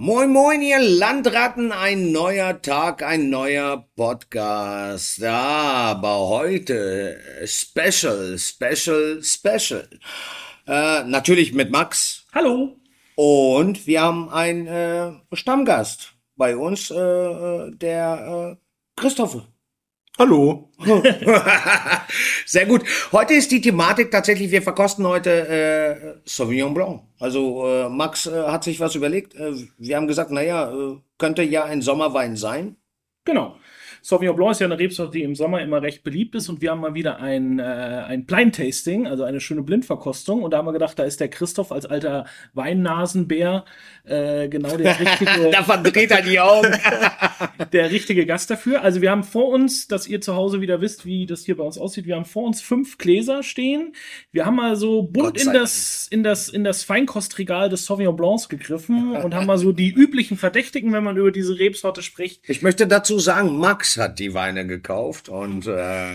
Moin, moin, ihr Landratten, ein neuer Tag, ein neuer Podcast. Ja, aber heute Special, Special, Special. Äh, natürlich mit Max. Hallo. Und wir haben einen äh, Stammgast bei uns, äh, der äh, Christopher. Hallo. Sehr gut. Heute ist die Thematik tatsächlich, wir verkosten heute äh, Sauvignon Blanc. Also äh, Max äh, hat sich was überlegt. Äh, wir haben gesagt, naja, äh, könnte ja ein Sommerwein sein. Genau. Sauvignon Blanc ist ja eine Rebsorte, die im Sommer immer recht beliebt ist und wir haben mal wieder ein, äh, ein Blind Tasting, also eine schöne Blindverkostung und da haben wir gedacht, da ist der Christoph als alter Weinnasenbär äh, genau der richtige. da verdreht er die Augen. der richtige Gast dafür. Also wir haben vor uns, dass ihr zu Hause wieder wisst, wie das hier bei uns aussieht. Wir haben vor uns fünf Gläser stehen. Wir haben mal so bunt in das, in das, in das Feinkostregal des Sauvignon Blancs gegriffen und haben mal so die üblichen Verdächtigen, wenn man über diese Rebsorte spricht. Ich möchte dazu sagen, Max hat die Weine gekauft und äh,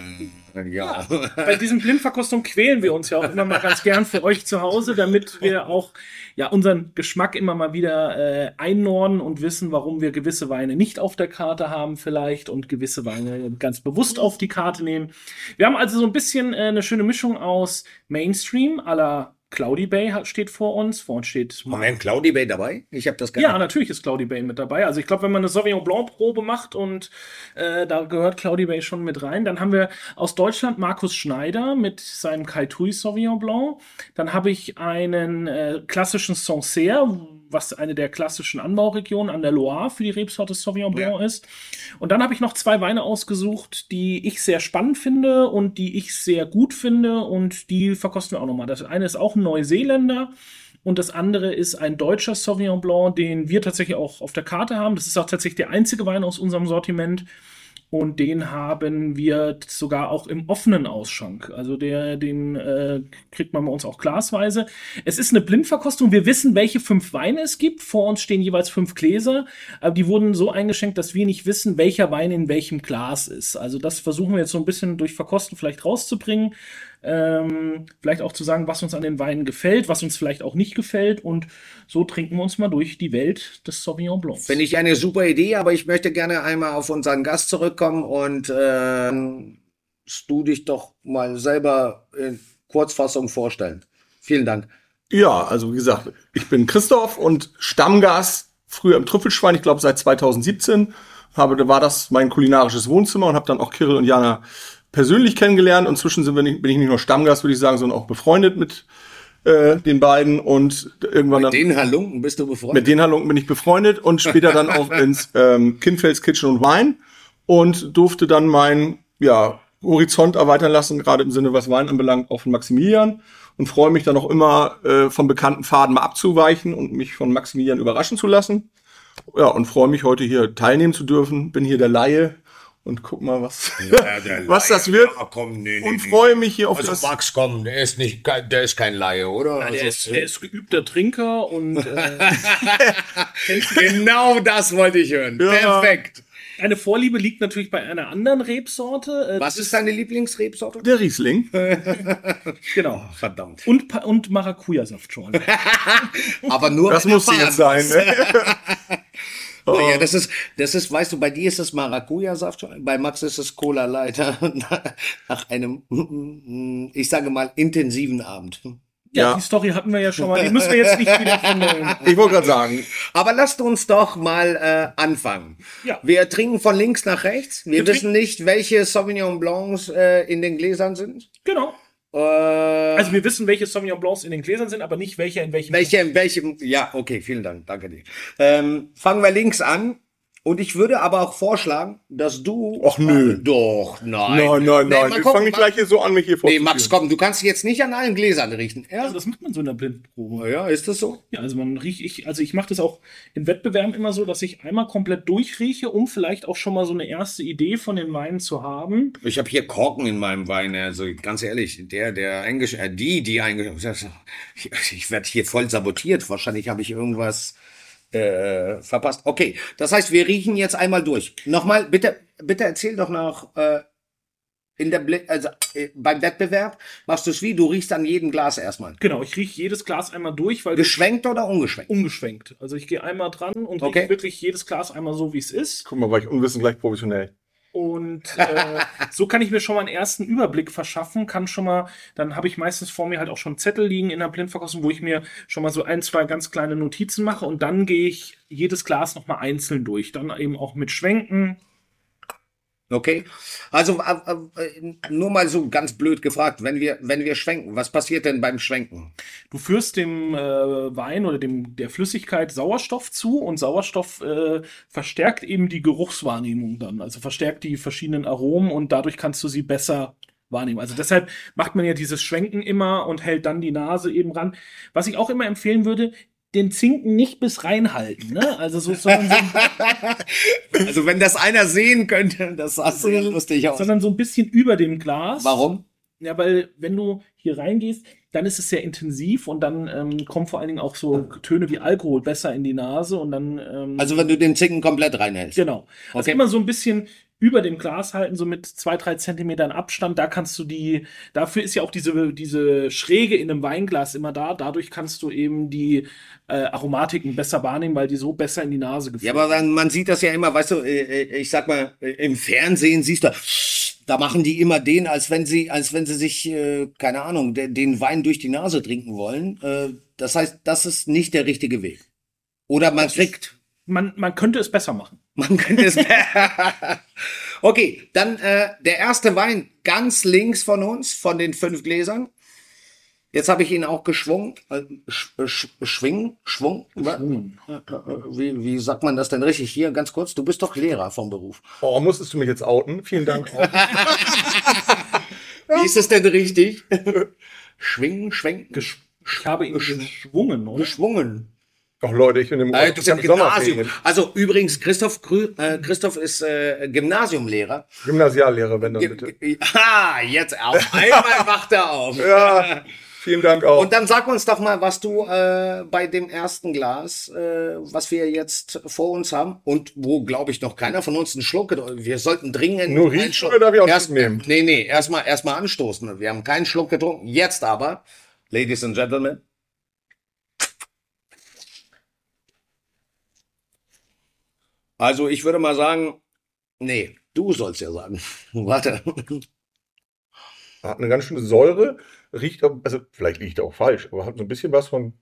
ja. ja. Bei diesem Blindverkostung quälen wir uns ja auch immer mal ganz gern für euch zu Hause, damit wir auch ja unseren Geschmack immer mal wieder äh, einnorden und wissen, warum wir gewisse Weine nicht auf der Karte haben vielleicht und gewisse Weine ganz bewusst auf die Karte nehmen. Wir haben also so ein bisschen äh, eine schöne Mischung aus Mainstream aller Cloudy Bay steht vor uns. Vor uns steht. Moment, Cloudy Bay dabei? Ich habe das gar Ja, natürlich ist Cloudy Bay mit dabei. Also ich glaube, wenn man eine Sauvignon Blanc Probe macht und äh, da gehört Cloudy Bay schon mit rein, dann haben wir aus Deutschland Markus Schneider mit seinem Kai Tui Sauvignon Blanc. Dann habe ich einen äh, klassischen Sancerre, was eine der klassischen Anbauregionen an der Loire für die Rebsorte Sauvignon Blanc ja. ist. Und dann habe ich noch zwei Weine ausgesucht, die ich sehr spannend finde und die ich sehr gut finde und die verkosten wir auch nochmal. Das eine ist auch ein Neuseeländer und das andere ist ein deutscher Sauvignon Blanc, den wir tatsächlich auch auf der Karte haben. Das ist auch tatsächlich der einzige Wein aus unserem Sortiment. Und den haben wir sogar auch im offenen Ausschank. Also der, den äh, kriegt man bei uns auch glasweise. Es ist eine Blindverkostung. Wir wissen, welche fünf Weine es gibt. Vor uns stehen jeweils fünf Gläser. Aber die wurden so eingeschenkt, dass wir nicht wissen, welcher Wein in welchem Glas ist. Also das versuchen wir jetzt so ein bisschen durch Verkosten vielleicht rauszubringen. Ähm, vielleicht auch zu sagen, was uns an den Weinen gefällt, was uns vielleicht auch nicht gefällt. Und so trinken wir uns mal durch die Welt des Sauvignon Blancs. Finde ich eine super Idee, aber ich möchte gerne einmal auf unseren Gast zurückkommen und äh, du dich doch mal selber in Kurzfassung vorstellen. Vielen Dank. Ja, also wie gesagt, ich bin Christoph und Stammgast früher im Trüffelschwein, ich glaube seit 2017 habe, war das mein kulinarisches Wohnzimmer und habe dann auch Kirill und Jana persönlich kennengelernt und zwischen sind wir nicht, bin ich nicht nur Stammgast, würde ich sagen, sondern auch befreundet mit äh, den beiden und irgendwann mit dann. Mit den Halunken bist du befreundet? Mit den Halunken bin ich befreundet und später dann auch ins ähm, Kinfels Kitchen und Wein und durfte dann mein ja, Horizont erweitern lassen, gerade im Sinne, was Wein anbelangt, auch von Maximilian und freue mich dann auch immer, äh, vom bekannten Faden mal abzuweichen und mich von Maximilian überraschen zu lassen. Ja, und freue mich heute hier teilnehmen zu dürfen. Bin hier der Laie und guck mal, was, ja, was das wird. Ja, komm, nee, nee, und freue mich hier auf also das. Max, komm, der ist nicht, der ist kein Laie, oder? Nein, der, also, ist, der ist geübter Trinker und äh, genau das wollte ich hören. Ja. Perfekt. Eine Vorliebe liegt natürlich bei einer anderen Rebsorte. Äh, was ist deine Lieblingsrebsorte? Der Riesling. genau. Verdammt. Und, und Maracuja-Saftschorle. Aber nur. Das muss jetzt sein. Ne? Oh. Ja, das ist, das ist, weißt du, bei dir ist es Maracuja-Saft, bei Max ist es Cola Leiter nach einem, ich sage mal, intensiven Abend. Ja, ja, die Story hatten wir ja schon mal. Die müssen wir jetzt nicht wieder von Ich wollte gerade sagen. Aber lasst uns doch mal äh, anfangen. Ja. Wir trinken von links nach rechts. Wir, wir wissen nicht, welche Sauvignon Blancs äh, in den Gläsern sind. Genau. Äh, also wir wissen, welche Sauvignon Blancs in den Gläsern sind, aber nicht welche in welchem. Welche in welchem. Ja, okay, vielen Dank. Danke dir. Ähm, fangen wir links an. Und ich würde aber auch vorschlagen, dass du. Ach nö. Äh, doch, nein. Nein, nein, nein. Nee, wir fangen nicht gleich hier so an, mich hier vorzustellen. Nee, Max, komm, du kannst jetzt nicht an allen Gläsern riechen. Ja, also das macht man so in der Blindprobe. Ja, ist das so? Ja, also man riecht, ich, also ich mache das auch in Wettbewerben immer so, dass ich einmal komplett durchrieche, um vielleicht auch schon mal so eine erste Idee von den Weinen zu haben. Ich habe hier Korken in meinem Wein, also ganz ehrlich, der, der eingeschenkt, äh, die, die eingeschenkt, ich, ich werde hier voll sabotiert. Wahrscheinlich habe ich irgendwas äh, verpasst. Okay, das heißt, wir riechen jetzt einmal durch. Nochmal, bitte, bitte erzähl doch noch, äh, in der Bli also äh, beim Wettbewerb machst du es wie? Du riechst an jedem Glas erstmal. Genau, ich rieche jedes Glas einmal durch, weil Geschwenkt oder ungeschwenkt? umgeschwenkt. Also ich gehe einmal dran und Okay. rieche wirklich jedes Glas einmal so, wie es ist. Guck mal, war ich unwissend gleich professionell. Und äh, so kann ich mir schon mal einen ersten Überblick verschaffen, kann schon mal, dann habe ich meistens vor mir halt auch schon Zettel liegen in der Blindverkostung, wo ich mir schon mal so ein, zwei ganz kleine Notizen mache und dann gehe ich jedes Glas nochmal einzeln durch. Dann eben auch mit Schwenken. Okay. Also äh, äh, nur mal so ganz blöd gefragt, wenn wir, wenn wir schwenken, was passiert denn beim Schwenken? Du führst dem äh, Wein oder dem der Flüssigkeit Sauerstoff zu und Sauerstoff äh, verstärkt eben die Geruchswahrnehmung dann, also verstärkt die verschiedenen Aromen und dadurch kannst du sie besser wahrnehmen. Also deshalb macht man ja dieses Schwenken immer und hält dann die Nase eben ran. Was ich auch immer empfehlen würde, den Zinken nicht bis reinhalten, ne? Also so, so, Also wenn das einer sehen könnte, das sah sehr lustig aus. sondern so ein bisschen über dem Glas. Warum? Ja, weil wenn du hier reingehst, dann ist es sehr intensiv und dann ähm, kommen vor allen Dingen auch so Töne wie Alkohol besser in die Nase und dann ähm, Also wenn du den Zinken komplett reinhältst. genau. Also Okay. immer so ein bisschen über dem Glas halten, so mit zwei, drei Zentimetern Abstand. Da kannst du die, dafür ist ja auch diese, diese Schräge in einem Weinglas immer da. Dadurch kannst du eben die äh, Aromatiken besser wahrnehmen, weil die so besser in die Nase Ja, geführt aber dann, man sieht das ja immer, weißt du, äh, äh, ich sag mal, äh, im Fernsehen siehst du, da machen die immer den, als wenn sie, als wenn sie sich, äh, keine Ahnung, de, den Wein durch die Nase trinken wollen. Äh, das heißt, das ist nicht der richtige Weg. Oder man kriegt, man, man könnte es besser machen. man könnte es. okay, dann äh, der erste Wein ganz links von uns, von den fünf Gläsern. Jetzt habe ich ihn auch geschwungen, äh, sch, sch, schwingen, schwung. Schwungen. Äh, äh, Wie, wie sagt man das denn richtig? Hier ganz kurz, du bist doch Lehrer vom Beruf. Oh, musstest du mich jetzt outen? Vielen Dank. Wie ist es denn richtig? Schwingen, schwenken, Gesch ich habe ihn geschwungen, oder? geschwungen. Ach Leute, ich bin im, Äh, du bist im. Gymnasium. Also übrigens, Christoph, Krü äh, Christoph ist äh, Gymnasiumlehrer. Gymnasiallehrer, wenn dann bitte. Ah, jetzt auf einmal wacht er auf. Ja, vielen Dank auch. Und dann sag uns doch mal, was du äh, bei dem ersten Glas, äh, was wir jetzt vor uns haben und wo, glaube ich, noch keiner von uns einen Schluck getrunken Wir sollten dringend Nur riechen oder darf ich auch erst, nehmen? Nee, nee, erstmal erstmal anstoßen. Wir haben keinen Schluck getrunken. Jetzt aber, Ladies and Gentlemen. Also ich würde mal sagen, nee, du sollst ja sagen. Warte. Hat eine ganz schöne Säure, riecht, auch- also vielleicht er auch falsch, aber hat so ein bisschen was von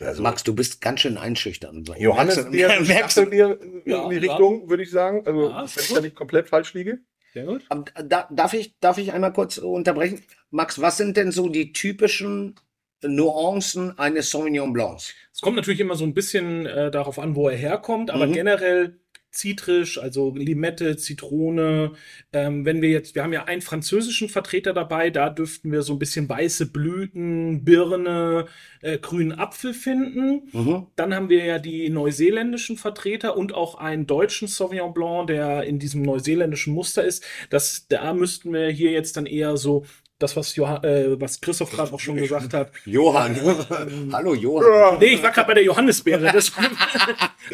also Max, du bist ganz schön einschüchternd. Johannisbeer, Merkst du- merkst du- Ja, in die ja. Richtung, würde ich sagen. Also, Ja, wenn ich da nicht komplett falsch liege. Sehr gut. Ähm, Da, darf, ich, darf ich einmal kurz unterbrechen? Max, was sind denn so die typischen Nuancen eines Sauvignon Blancs? Es kommt natürlich immer so ein bisschen äh, darauf an, wo er herkommt, aber Mhm. generell zitrisch, also Limette, Zitrone. Ähm, wenn wir jetzt, wir haben ja einen französischen Vertreter dabei, da dürften wir so ein bisschen weiße Blüten, Birne, äh, grünen Apfel finden. Mhm. Dann haben wir ja die neuseeländischen Vertreter und auch einen deutschen Sauvignon Blanc, der in diesem neuseeländischen Muster ist. Das, da müssten wir hier jetzt dann eher so das, was, Johann, äh, was Christoph gerade auch schon gesagt hat. Johann. Hallo Johann. Nee, ich war gerade bei der Johannisbeere.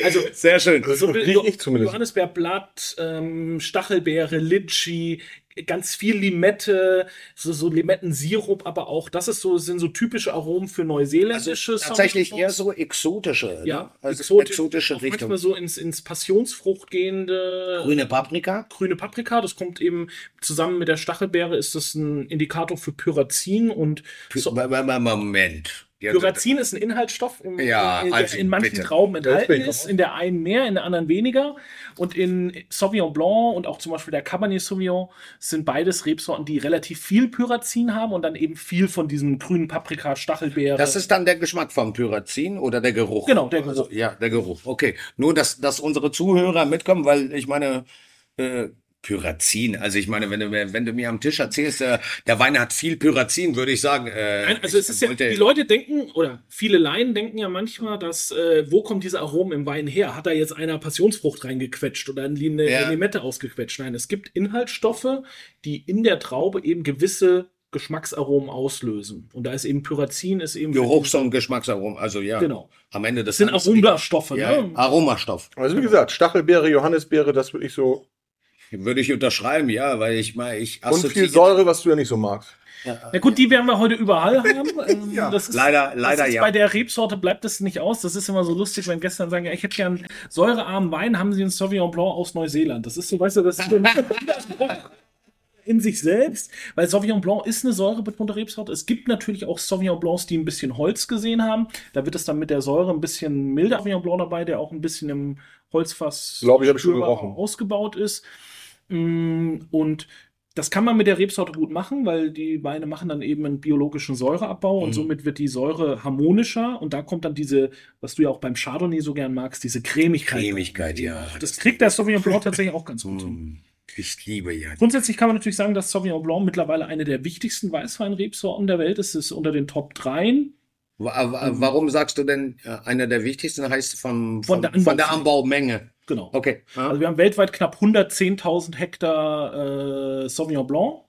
Also Sehr schön. So riech ich zumindest. Johannisbeerblatt, ähm, Stachelbeere, Litschi, ganz viel Limette, so, so Limettensirup, aber auch, das ist so, sind so typische Aromen für neuseeländische Also tatsächlich eher so exotische. Ja, ne? also exotisch, exotische Richtung. manchmal so ins, ins Passionsfrucht gehende Grüne Paprika. grüne Paprika. Das kommt eben zusammen mit der Stachelbeere, ist das ein Indikator für Pyrazin und so, Moment. Pyrazin ist ein Inhaltsstoff, im, Ja, in, also in manchen bitte. Trauben enthalten ist, in der einen mehr, in der anderen weniger. Und in Sauvignon Blanc und auch zum Beispiel der Cabernet Sauvignon sind beides Rebsorten, die relativ viel Pyrazin haben und dann eben viel von diesem grünen Paprika, Stachelbeere. Das ist dann der Geschmack vom Pyrazin oder der Geruch? Genau, der Geruch. Also, ja, der Geruch. Okay. Nur, dass, dass unsere Zuhörer mitkommen, weil ich meine, äh, Pyrazin, also ich meine, wenn du, mir- wenn du mir am Tisch erzählst, äh, der Wein hat viel Pyrazin, würde ich sagen. Äh, Nein, also es ist ja, die Leute denken, oder viele Laien denken ja manchmal, dass, äh, wo kommt diese Aromen im Wein her? Hat da jetzt einer Passionsfrucht reingequetscht oder eine, eine Ja. Limette ausgequetscht? Nein, es gibt Inhaltsstoffe, die in der Traube eben gewisse Geschmacksaromen auslösen. Und da ist eben Pyrazin, ist eben. Geruchs- und Geschmacksaromen, also ja. Genau. Am Ende des Das sind Aromastoffe, Ja, ne? Aromastoff. Also wie gesagt, Stachelbeere, Johannisbeere, das würde ich so Würde ich unterschreiben, ja, weil ich mal, ich Und viel Säure, was du ja nicht so magst. Ja gut, die werden wir heute überall haben. Ähm, Ja, das ist, leider- leider das ist ja. Bei der Rebsorte bleibt das nicht aus. Das ist immer so lustig, wenn gestern sagen, ja, ich hätte gern säurearmen Wein, haben sie einen Sauvignon Blanc aus Neuseeland. Das ist so, weißt du, das ist so ein Widerspruch in sich selbst, weil Sauvignon Blanc ist eine säurebetonte Rebsorte. Es gibt natürlich auch Sauvignon Blancs, die ein bisschen Holz gesehen haben. Da wird es dann mit der Säure ein bisschen milder Sauvignon Blanc dabei, der auch ein bisschen im Holzfass Glaube ich, hab ich schon spürbar gerochen. ausgebaut ist. Mm, Und das kann man mit der Rebsorte gut machen, weil die Weine machen dann eben einen biologischen Säureabbau und Mhm. somit wird die Säure harmonischer und da kommt dann diese, was du ja auch beim Chardonnay so gern magst, diese Cremigkeit. Cremigkeit, ja. Das kriegt der Sauvignon Blanc tatsächlich auch ganz gut hin. Hm, Ich liebe ja. Grundsätzlich kann man natürlich sagen, dass Sauvignon Blanc mittlerweile eine der wichtigsten Weißweinrebsorten der Welt ist. Es ist unter den Top 3. Wa- wa- Warum sagst du denn, äh, einer der wichtigsten heißt vom, Von vom, der von der. Anbaumenge? Genau. Okay. Ja. Also wir haben weltweit knapp 110.000 Hektar äh, Sauvignon Blanc.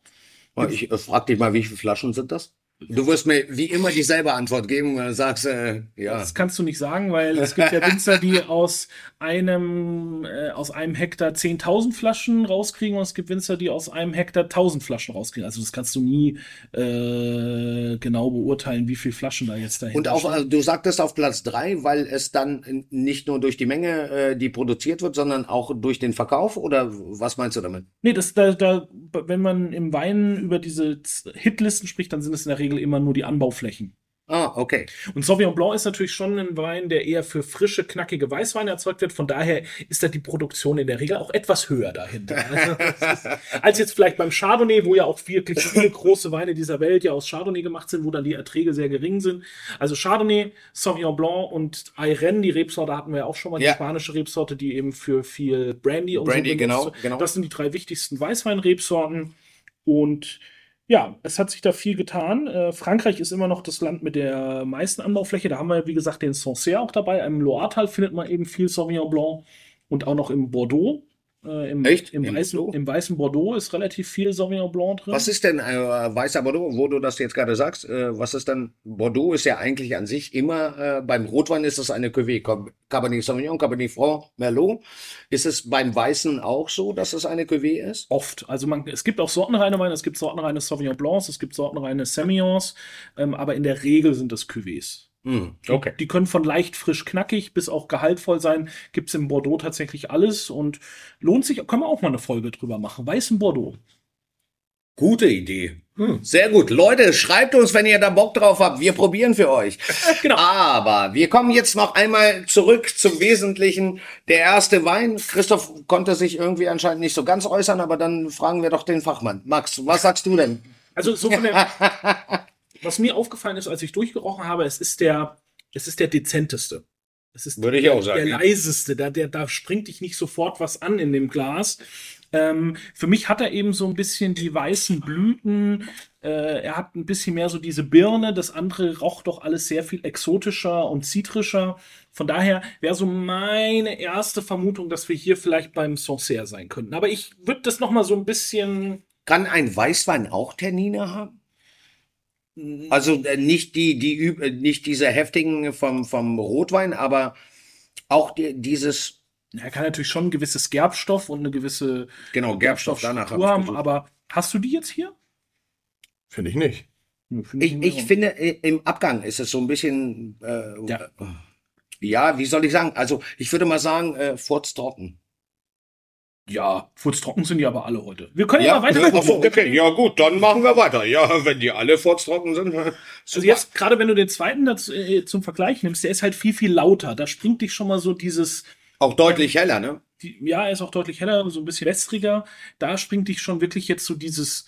Ich äh, frag dich mal, wie viele Flaschen sind das? Du wirst mir wie immer dieselbe Antwort geben, äh, sagst, äh, ja. Das kannst du nicht sagen, weil es gibt ja Winzer, die aus einem, äh, aus einem Hektar 10.000 Flaschen rauskriegen und es gibt Winzer, die aus einem Hektar 1.000 Flaschen rauskriegen. Also das kannst du nie äh, genau beurteilen, wie viele Flaschen da jetzt dahinter Und auch, also, du sagtest auf Platz drei, weil es dann nicht nur durch die Menge, äh, die produziert wird, sondern auch durch den Verkauf? Oder was meinst du damit? Nee, das, da, da, wenn man im Wein über diese Hitlisten spricht, dann sind es in der Regel immer nur die Anbauflächen. Ah, okay. Und Sauvignon Blanc ist natürlich schon ein Wein, der eher für frische, knackige Weißweine erzeugt wird. Von daher ist da die Produktion in der Regel auch etwas höher dahinter. Also, ist, als jetzt vielleicht beim Chardonnay, wo ja auch wirklich viele große Weine dieser Welt ja aus Chardonnay gemacht sind, wo dann die Erträge sehr gering sind. Also Chardonnay, Sauvignon Blanc und Ayren, die Rebsorte hatten wir ja auch schon mal, Ja. die spanische Rebsorte, die eben für viel Brandy und Brandy, benutzt genau, wird. genau. Das sind die drei wichtigsten Weißweinrebsorten. Und ja, es hat sich da viel getan. Äh, Frankreich ist immer noch das Land mit der meisten Anbaufläche. Da haben wir, wie gesagt, den Sancerre auch dabei. Im Loiretal findet man eben viel Sauvignon Blanc und auch noch im Bordeaux. Äh, im, Echt? Im, Im weißen, Bordeaux? Im weißen Bordeaux ist relativ viel Sauvignon Blanc drin. Was ist denn äh, weißer Bordeaux, wo du das jetzt gerade sagst? Äh, was ist dann, Bordeaux ist ja eigentlich an sich immer, äh, beim Rotwein ist es eine Cuvée, Cab- Cabernet Sauvignon, Cabernet Franc, Merlot. Ist es beim Weißen auch so, dass es eine Cuvée ist? Oft. Also man, es gibt auch sortenreine Weine, es gibt sortenreine Sauvignon Blancs, es gibt sortenreine Semillons, ähm, aber in der Regel sind es Cuvées. Hm, okay. Die können von leicht frisch knackig bis auch gehaltvoll sein. Gibt es im Bordeaux tatsächlich alles und lohnt sich, können wir auch mal eine Folge drüber machen. Weißen Bordeaux. Gute Idee. Hm. Sehr gut. Leute, schreibt uns, wenn ihr da Bock drauf habt. Wir probieren für euch. Genau. Aber wir kommen jetzt noch einmal zurück zum Wesentlichen. Der erste Wein. Christoph konnte sich irgendwie anscheinend nicht so ganz äußern, aber dann fragen wir doch den Fachmann. Max, was sagst du denn? Also so von der, was mir aufgefallen ist, als ich durchgerochen habe, es ist der, es ist der dezenteste. Es ist Würde ich auch sagen, der ja. leiseste. Da, der, da springt dich nicht sofort was an in dem Glas. Ähm, für mich hat er eben so ein bisschen die weißen Blüten. Äh, er hat ein bisschen mehr so diese Birne. Das andere roch doch alles sehr viel exotischer und zitrischer. Von daher wäre so meine erste Vermutung, dass wir hier vielleicht beim Sancerre sein könnten. Aber ich würde das noch mal so ein bisschen Kann ein Weißwein auch Tannine haben? Also äh, nicht die, die äh, nicht diese heftigen vom, vom Rotwein, aber auch die, dieses, Er kann natürlich schon ein gewisses Gerbstoff und eine gewisse genau, Gerbstoff danach Struktur hab haben, ich aber hast du die jetzt hier? Finde ich nicht. Nö, finde Ich, nicht. ich finde, i- im Abgang ist es so ein bisschen, äh, Ja. ja, wie soll ich sagen? Also ich würde mal sagen, äh, furztrocken. Ja, furztrocken sind die aber alle heute. Wir können ja, mal weiter so, okay, ja gut, dann machen wir weiter. Ja, wenn die alle furztrocken sind. Also super. jetzt, gerade wenn du den zweiten dazu, äh, zum Vergleich nimmst, der ist halt viel, viel lauter. Da springt dich schon mal so dieses, auch deutlich heller, ne? die, ja, er ist auch deutlich heller, so ein bisschen wässriger. Da springt dich schon wirklich jetzt so dieses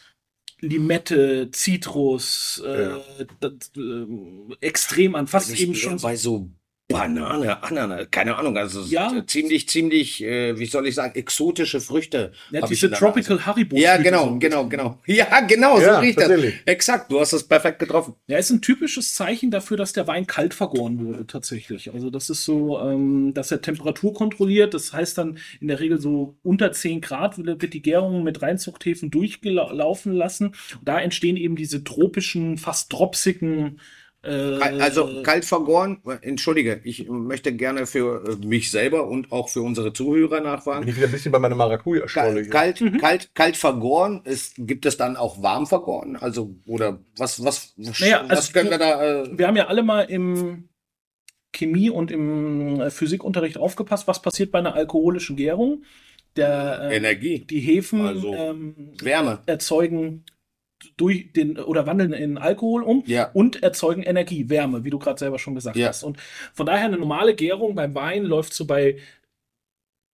Limette, Zitrus, äh, Ja. das, äh, extrem an. Fast Also eben schon bei so Banane, Ananas, keine Ahnung, also Ja. ja. ziemlich, ziemlich, äh, wie soll ich sagen, exotische Früchte. ja, diese Tropical Haribo. Ja, genau, so. genau, genau. Ja, genau, so Ja, riecht das. Exakt, du hast es perfekt getroffen. Ja, ist ein typisches Zeichen dafür, dass der Wein kalt vergoren wurde, tatsächlich. Also das ist so, ähm, dass er Temperatur kontrolliert. Das heißt dann in der Regel so unter 10 Grad wird wird die Gärung mit Reinzuchthäfen durchgelaufen lassen. Und da entstehen eben diese tropischen, fast dropsigen Äh, Also kalt vergoren, entschuldige, ich möchte gerne für äh, mich selber und auch für unsere Zuhörer Bin nachfragen. ich wieder ein bisschen bei meiner Maracuja-Schorle Kalt, kalt, kalt, kalt vergoren, ist, gibt es dann auch warm vergoren? Also, oder was, was, was, Naja, was also können wir da, äh, wir haben ja alle mal im Chemie und im äh, Physikunterricht aufgepasst, was passiert bei einer alkoholischen Gärung. Der, äh, Energie, die Hefen Also- ähm, Wärme. erzeugen durch den oder wandeln in Alkohol um Ja. und erzeugen Energie, Wärme, wie du gerade selber schon gesagt Ja. hast. Und von daher eine normale Gärung beim Wein läuft so bei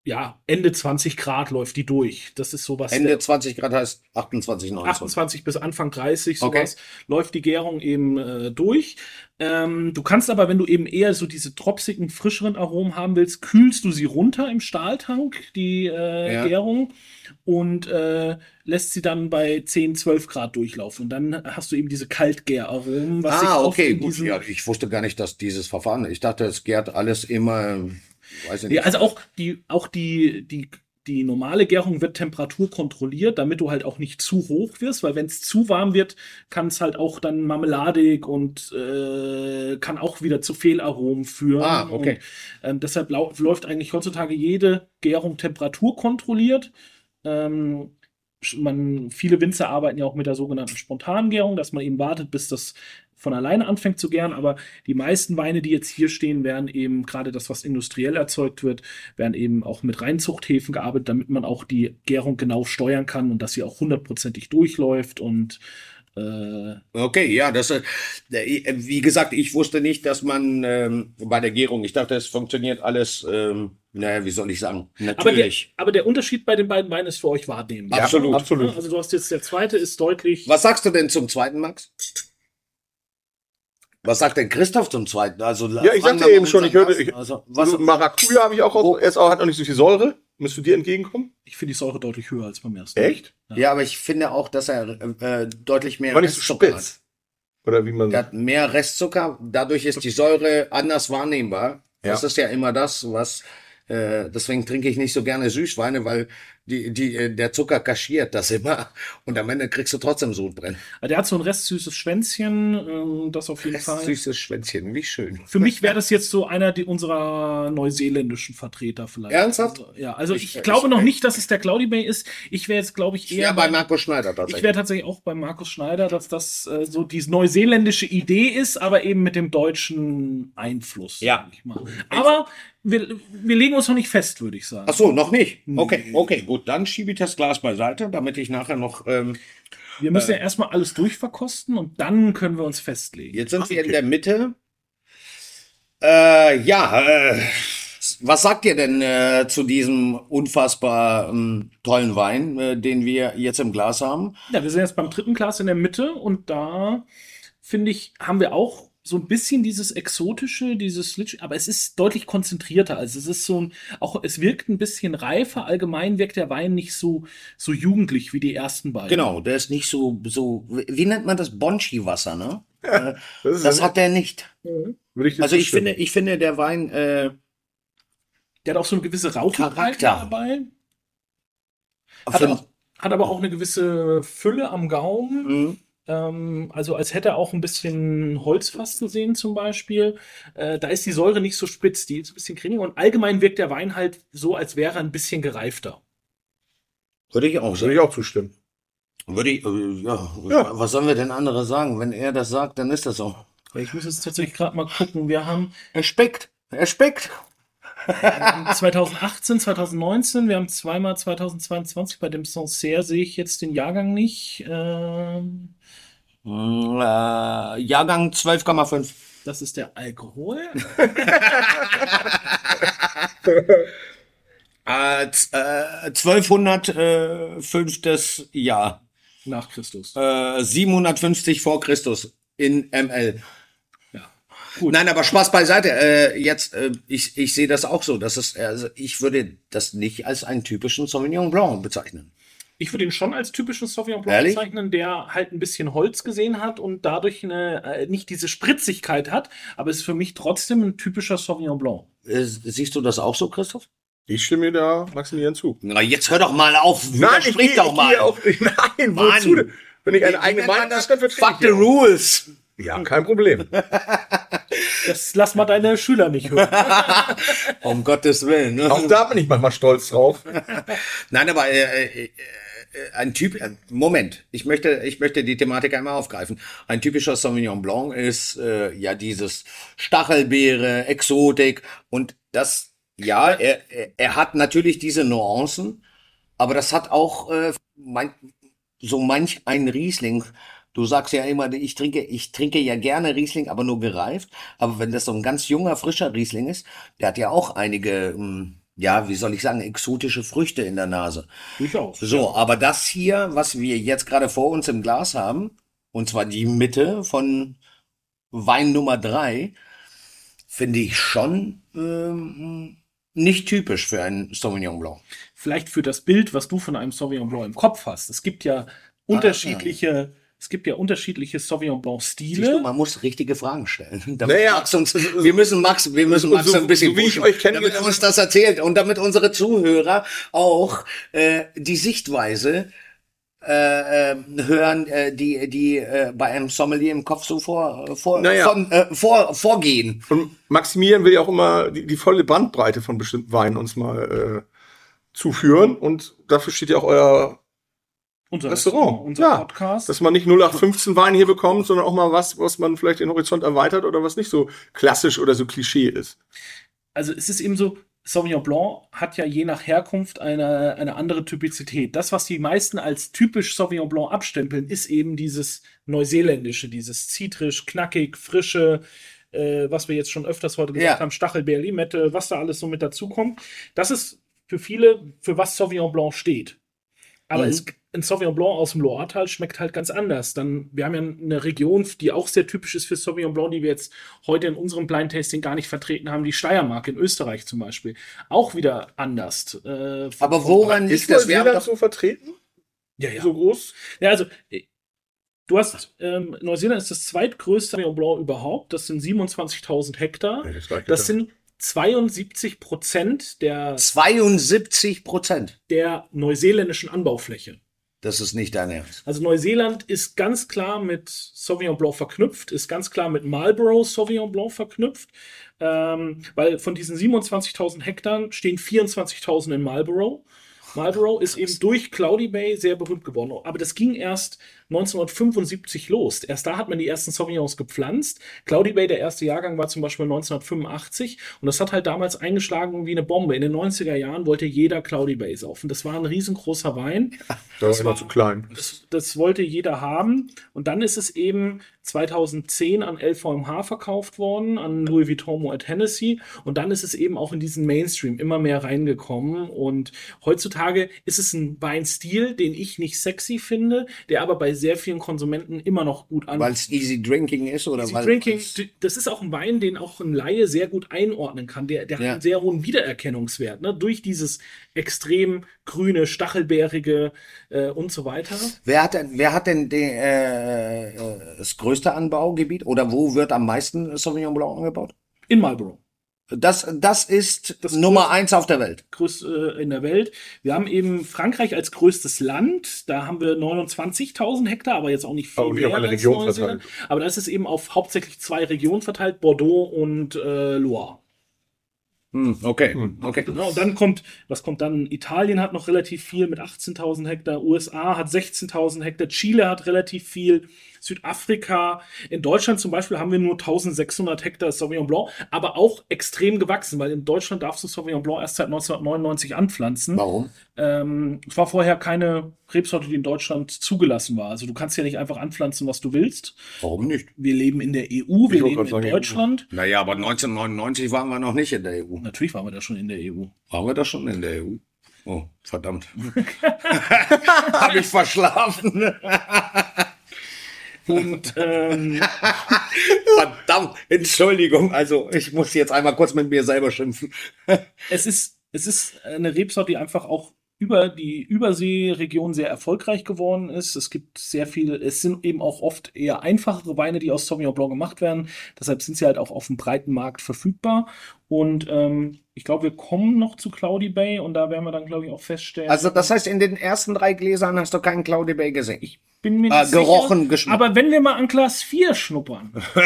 ja, Ende 20 Grad läuft die durch. Das ist sowas. Ende 20 Grad heißt 28, 29. 28 bis Anfang 30 Okay. sowas läuft die Gärung eben äh, durch. Ähm, du kannst aber, wenn du eben eher so diese tropsigen, frischeren Aromen haben willst, kühlst du sie runter im Stahltank, die äh, Ja. Gärung, und äh, lässt sie dann bei 10, 12 Grad durchlaufen. Und dann hast du eben diese Kaltgäraromen, was Ah, okay, gut. Ja, ich wusste gar nicht, dass dieses Verfahren, ich dachte, es gärt alles immer, Nee, also auch die, auch die, die, die normale Gärung wird Temperatur kontrolliert, damit du halt auch nicht zu hoch wirst, weil wenn es zu warm wird, kann es halt auch dann marmeladig und äh, kann auch wieder zu Fehlaromen führen. Ah, okay. Und, ähm, deshalb läuft eigentlich heutzutage jede Gärung temperaturkontrolliert. Ähm, man, viele Winzer arbeiten ja auch mit der sogenannten Spontangärung, dass man eben wartet, bis das von alleine anfängt zu gären, aber die meisten Weine, die jetzt hier stehen, werden eben gerade das, was industriell erzeugt wird, werden eben auch mit Reinzuchthäfen gearbeitet, damit man auch die Gärung genau steuern kann und dass sie auch hundertprozentig durchläuft und äh, Okay, ja, das, äh, wie gesagt, ich wusste nicht, dass man ähm, bei der Gärung, ich dachte, es funktioniert alles, ähm, naja, wie soll ich sagen, aber, der, natürlich. aber der Unterschied bei den beiden Weinen ist für euch wahrnehmbar. Ja, Absolut. absolut. Also du hast jetzt der zweite ist deutlich. Was sagst du denn zum zweiten, Max? Was sagt denn Christoph zum zweiten? Also, Ja, ich sagte eben schon, ich hörte- ich- also, was, Also Maracuja habe ich auch, aus, er hat auch nicht so viel Säure. Müsste dir entgegenkommen? Ich finde die Säure deutlich höher als beim ersten. Echt? ja, aber ich finde auch, dass er äh, deutlich mehr War nicht so Restzucker spitz. Oder wie man. Er hat mehr Restzucker, dadurch ist die Säure anders wahrnehmbar. Ja. Das ist ja immer das, was äh, deswegen trinke ich nicht so gerne Süßweine, weil die, die, äh, der Zucker kaschiert das immer und am Ende kriegst du trotzdem Sodbrennen. Aber Der hat so ein restsüßes Schwänzchen, ähm, das auf jeden Fall. Süßes Schwänzchen, wie schön. Für mich wäre das jetzt so einer die, unserer neuseeländischen Vertreter vielleicht. Ernsthaft? Also, ja, also ich, Ich- glaube ich- noch nicht, dass es der Cloudy Bay ist. Ich wäre jetzt, glaube ich, eher Ja, bei bei- Marco Schneider ich tatsächlich. wäre tatsächlich auch bei Markus Schneider, dass das äh, so die neuseeländische Idee ist, aber eben mit dem deutschen Einfluss. Ja. ich. Aber wir, wir legen uns noch nicht fest, würde ich sagen. Ach so, noch nicht. Okay, okay, gut, dann schiebe ich das Glas beiseite, damit ich nachher noch. Ähm, Wir müssen ja erstmal alles durchverkosten und dann können wir uns festlegen. jetzt sind wir in der Mitte. Äh, ja, äh, was sagt ihr denn äh, zu diesem unfassbar ähm, tollen Wein, äh, den wir jetzt im Glas haben? Ja, wir sind jetzt beim dritten Glas in der Mitte und da finde ich, haben wir auch so ein bisschen dieses exotische, dieses Litsch, aber es ist deutlich konzentrierter. Also es ist so ein, auch es wirkt ein bisschen reifer. Allgemein wirkt der Wein nicht so so jugendlich wie die ersten beiden. Genau, der ist nicht so, so wie nennt man das? Bonchi-Wasser, ne? Äh, das das hat der nicht. würde ich Also ich finde, ich finde, der Wein, äh, Der hat auch so eine gewisse Rauchigkeit dabei. Hat hat aber auch eine gewisse Fülle am Gaumen. Mhm. Ähm, also als hätte er auch ein bisschen Holzfass gesehen zum Beispiel. Äh, da ist die Säure nicht so spitz, die ist ein bisschen cremiger. Und allgemein wirkt der Wein halt so, als wäre er ein bisschen gereifter. würde ich auch würde ich auch zustimmen. Würde ich, äh, ja, Ja. was sollen wir denn andere sagen? Wenn er das sagt, dann ist das so. Ich muss jetzt tatsächlich gerade mal gucken. Wir haben Er speckt, er speckt. 2018, 2019, wir haben zweimal 2022. Bei dem Sancerre sehe ich jetzt den Jahrgang nicht. Ähm, Mm, Äh, Jahrgang 12,5. das ist der Alkohol. Äh, äh, 1205. Jahr. Nach Christus. Äh, 750 vor Christus in ML. Gut. Nein, aber Spaß beiseite. Äh, jetzt, äh, ich, ich sehe das auch so. Das ist, also ich würde das nicht als einen typischen Sauvignon Blanc bezeichnen. Ich würde ihn schon als typischen Sauvignon Blanc Ehrlich? bezeichnen, der halt ein bisschen Holz gesehen hat und dadurch eine, äh, nicht diese Spritzigkeit hat, aber es ist für mich trotzdem ein typischer Sauvignon Blanc. Äh, siehst du das auch so, Christoph? Ich stimme mir da Maximilian zu. Na, jetzt hör doch mal auf. ich sprich doch ich mal. Auch, nein, wozu denn? Wenn ich eine eigene Meinung habe, dann vertrete Fuck the rules. Ja, kein Problem. Das lass mal deine Schüler nicht hören. Um Gottes Willen. Ne? Auch da bin ich manchmal stolz drauf. Nein, aber äh, äh, äh, ein Typ, äh, Moment, ich möchte, ich möchte die Thematik einmal aufgreifen. Ein typischer Sauvignon Blanc ist äh, ja dieses Stachelbeere, Exotik und das, ja, er, er- er hat natürlich diese Nuancen, aber das hat auch äh, mein, so manch ein Riesling. Du sagst ja immer, ich trinke, ich trinke ja gerne Riesling, aber nur gereift. Aber wenn das so ein ganz junger, frischer Riesling ist, der hat ja auch einige, ähm, ja, wie soll ich sagen, exotische Früchte in der Nase. Durchaus. So, aber das hier, was wir jetzt gerade vor uns im Glas haben, und zwar die Mitte von Wein Nummer drei, finde ich schon ähm, nicht typisch für einen Sauvignon Blanc. Vielleicht für das Bild, was du von einem Sauvignon Blanc im Kopf hast. Es gibt ja unterschiedliche, es gibt ja unterschiedliche Sauvignon Blanc Siehst du, Stile. man muss richtige Fragen stellen. Damit Naja. Max uns, wir müssen Max, wir müssen Max so- ein bisschen so wie ich pushen, euch damit kennengelernt er uns das erzählt und damit unsere Zuhörer auch äh, die Sichtweise äh, äh, hören, äh, die die äh, bei einem Sommelier im Kopf so vor vor Naja. von, äh, vor vorgehen. Und Maximilian will ja auch immer die, die volle Bandbreite von bestimmten Weinen uns mal äh, zuführen. Und dafür steht ja auch euer, Unser Restaurant, unser ja. Podcast. dass man nicht 0815 Wein hier bekommt, sondern auch mal was, was man vielleicht den Horizont erweitert oder was nicht so klassisch oder so Klischee ist. also es ist eben so, Sauvignon Blanc hat ja je nach Herkunft eine, eine andere Typizität. Das, was die meisten als typisch Sauvignon Blanc abstempeln, ist eben dieses Neuseeländische, dieses zitrisch, knackig, frische, äh, was wir jetzt schon öfters heute gesagt Ja. haben, Stachelbeer, Limette, was da alles so mit dazukommt. Das ist für viele, für was Sauvignon Blanc steht. Aber Mhm. es, ein Sauvignon Blanc aus dem Loiretal schmeckt halt ganz anders. Dann, wir haben ja eine Region, die auch sehr typisch ist für Sauvignon Blanc, die wir jetzt heute in unserem Blind Tasting gar nicht vertreten haben, die Steiermark in Österreich zum Beispiel. Auch wieder anders. Äh, Aber woran liegt das? Wir haben Neuseeland doch, so vertreten? Ja, ja. So groß? Ja, also, äh, du hast, ähm, Neuseeland ist das zweitgrößte Sauvignon Blanc überhaupt. Das sind 27.000 Hektar. Nee, das Das ja. sind 72 Prozent der, 72 Prozent. der neuseeländischen Anbaufläche. Das ist nicht dein Ernst. Also Neuseeland ist ganz klar mit Sauvignon Blanc verknüpft, ist ganz klar mit Marlborough Sauvignon Blanc verknüpft, ähm, weil von diesen 27.000 Hektar stehen 24.000 in Marlborough. Marlborough ist eben durch Cloudy Bay sehr berühmt geworden. Aber das ging erst 1975 los. Erst da hat man die ersten Sauvignons gepflanzt. Cloudy Bay, der erste Jahrgang, war zum Beispiel 1985. Und das hat halt damals eingeschlagen wie eine Bombe. In den 90er Jahren wollte jeder Cloudy Bay saufen. Das war ein riesengroßer Wein. War das immer war- zu klein. Das, das wollte jeder haben. Und dann ist es eben 2010 an LVMH verkauft worden, an Louis Vuitton Moet Hennessy. Und dann ist es eben auch in diesen Mainstream immer mehr reingekommen. Und heutzutage ist es ein Weinstil, den ich nicht sexy finde, der aber bei sehr vielen Konsumenten immer noch gut Weil ankommt. es easy drinking ist oder Easy weil Drinking, das ist auch ein Wein, den auch ein Laie sehr gut einordnen kann. Der, der Ja. hat einen sehr hohen Wiedererkennungswert, ne? durch dieses extrem grüne, stachelbeerige äh, und so weiter. Wer hat denn, wer hat denn den, äh, äh, das größte Anbaugebiet oder wo wird am meisten Sauvignon Blanc angebaut? In Marlborough. Das, das ist Das Nummer eins auf der Welt. größt, äh, in der Welt. Wir haben eben Frankreich als größtes Land. Da haben wir 29.000 Hektar, aber jetzt auch nicht viel Aber mehr auf eine Region verteilt. Aber das ist eben auf hauptsächlich zwei Regionen verteilt, Bordeaux und äh, Loire. Hm, okay, okay. Genau, und dann kommt, was kommt dann? Italien hat noch relativ viel mit 18.000 Hektar, USA hat 16.000 Hektar, Chile hat relativ viel, Südafrika. In Deutschland zum Beispiel haben wir nur 1.600 Hektar Sauvignon Blanc, aber auch extrem gewachsen, weil in Deutschland darfst du Sauvignon Blanc erst seit 1999 anpflanzen. Warum? Ähm, es war vorher keine Rebsorte, die in Deutschland zugelassen war. Also du kannst ja nicht einfach anpflanzen, was du willst. Warum nicht? Wir leben in der EU, wir leben in Deutschland. Naja, aber 1999 waren wir noch nicht in der EU. Natürlich waren wir da schon in der EU. Waren wir da schon in der EU? Oh, verdammt. Habe ich verschlafen. Und ähm, verdammt. Entschuldigung. Also, ich muss jetzt einmal kurz mit mir selber schimpfen. es ist, es ist eine Rebsorte, die einfach auch über die Überseeregion sehr erfolgreich geworden ist. Es gibt sehr viele, es sind eben auch oft eher einfachere Weine, die aus Sauvignon Blanc gemacht werden. Deshalb sind sie halt auch auf dem breiten Markt verfügbar. Und ähm, ich glaube, wir kommen noch zu Cloudy Bay und da werden wir dann, glaube ich, auch feststellen. Also das heißt, in den ersten drei Gläsern hast du keinen Cloudy Bay gesehen. ich bin mir Äh, nicht gerochen, sicher, geschmeckt. Aber wenn wir mal an Glas 4 schnuppern.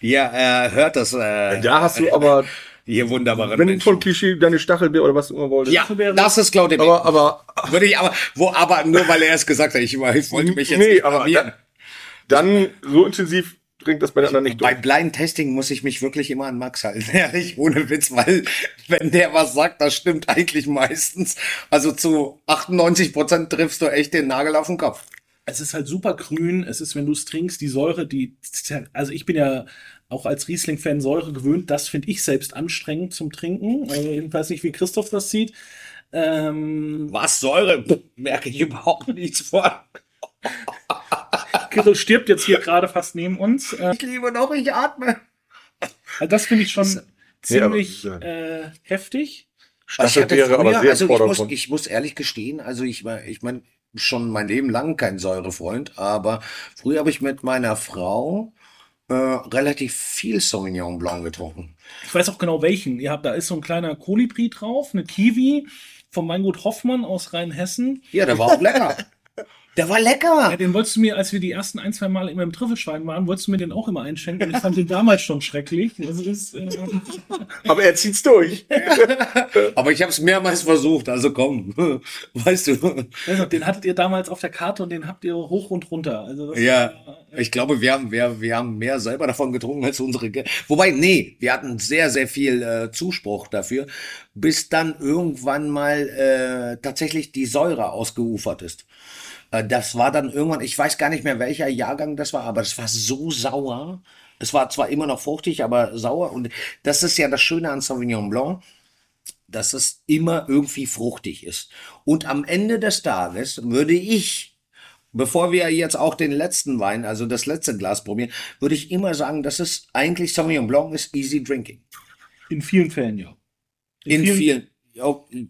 ja, äh, hört das äh, Da hast du aber, hier wunderbare wenn Menschen. von Klischee deine Stachelbeer oder was du immer wolltest. Ja, das ist Bay. Aber, aber Würde ich aber, wo, aber nur weil er es gesagt hat, ich, ich wollte mich jetzt Nee, nicht aber blamieren. dann so intensiv trinkt das bei den anderen nicht Bei durch. Blind Testing muss ich mich wirklich immer an Max halten, ehrlich, ohne Witz, weil wenn der was sagt, das stimmt eigentlich meistens. Also zu 98 Prozent triffst du echt den Nagel auf den Kopf. Es ist halt super grün. Es ist, wenn du es trinkst, die Säure, die, also ich bin ja auch als Riesling-Fan Säure gewöhnt. Das finde ich selbst anstrengend zum Trinken. Also jedenfalls nicht, wie Christoph das sieht. Ähm, Was Säure? Merke ich überhaupt nichts von. Kirill stirbt jetzt hier gerade fast neben uns. Äh, Ich liebe noch, ich atme. also das finde ich schon aber- ziemlich äh, heftig. Stachelbeere, aber sehr im also ich muss, ich muss ehrlich gestehen, also ich war, ich meine, schon mein Leben lang kein Säurefreund, aber früher habe ich mit meiner Frau äh, relativ viel Sauvignon Blanc getrunken. Ich weiß auch genau welchen. Ihr habt, da ist so ein kleiner Kolibri drauf, eine Kiwi vom Weingut Hoffmann aus Rheinhessen. Ja, der war auch lecker. Der war lecker. Ja, den wolltest du mir, als wir die ersten ein, zwei Mal immer im Trüffelschwein waren, wolltest du mir den auch immer einschenken. Ich fand den damals schon schrecklich. Das ist, äh, Aber er zieht's durch. Aber ich habe es mehrmals versucht, also komm. Weißt du? also, den hattet ihr damals auf der Karte und den habt ihr hoch und runter. Also das Ja, ich glaube, wir haben, wir, wir haben mehr selber davon getrunken als unsere. Ge Wobei, nee, wir hatten sehr, sehr viel äh, Zuspruch dafür, bis dann irgendwann mal äh, tatsächlich die Säure ausgeufert ist. Äh, das war dann irgendwann, ich weiß gar nicht mehr, welcher Jahrgang das war, aber es war so sauer. Es war zwar immer noch fruchtig, aber sauer. Und das ist ja das Schöne an Sauvignon Blanc dass es immer irgendwie fruchtig ist. Und am Ende des Tages würde ich, bevor wir jetzt auch den letzten Wein, also das letzte Glas probieren, würde ich immer sagen, dass es eigentlich Sauvignon Blanc ist easy drinking. in vielen Fällen ja. In vielen, ja,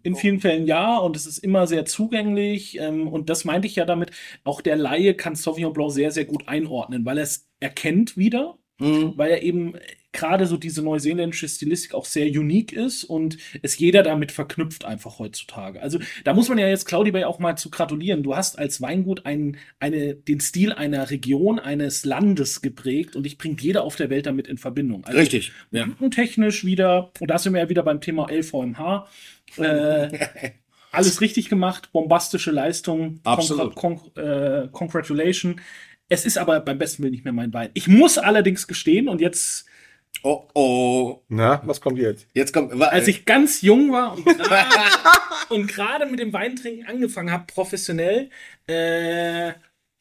In vielen Fällen ja, und es ist immer sehr zugänglich. Ähm, und das meinte ich ja damit, auch der Laie kann Sauvignon Blanc sehr, sehr gut einordnen, weil er es erkennt wieder, Mhm. weil er eben gerade so diese neuseeländische Stilistik auch sehr unique ist und es jeder damit verknüpft einfach heutzutage. Also da muss man ja jetzt Claudi Bay auch mal zu gratulieren. Du hast als Weingut einen, eine, den Stil einer Region, eines Landes geprägt und dich bringt jeder auf der Welt damit in Verbindung. Also Richtig. Ja. technisch wieder, und da sind wir ja wieder beim Thema LVMH, äh, alles richtig gemacht, bombastische Leistung, Absolut. Congra con äh, Congratulation. Es ist aber beim besten Willen nicht mehr mein Wein. Ich muss allerdings gestehen, und jetzt, Oh, oh. Na, was kommt jetzt? Jetzt kommt, wa- als ich ganz jung war und gerade- mit dem Weintrinken angefangen habe, professionell, äh,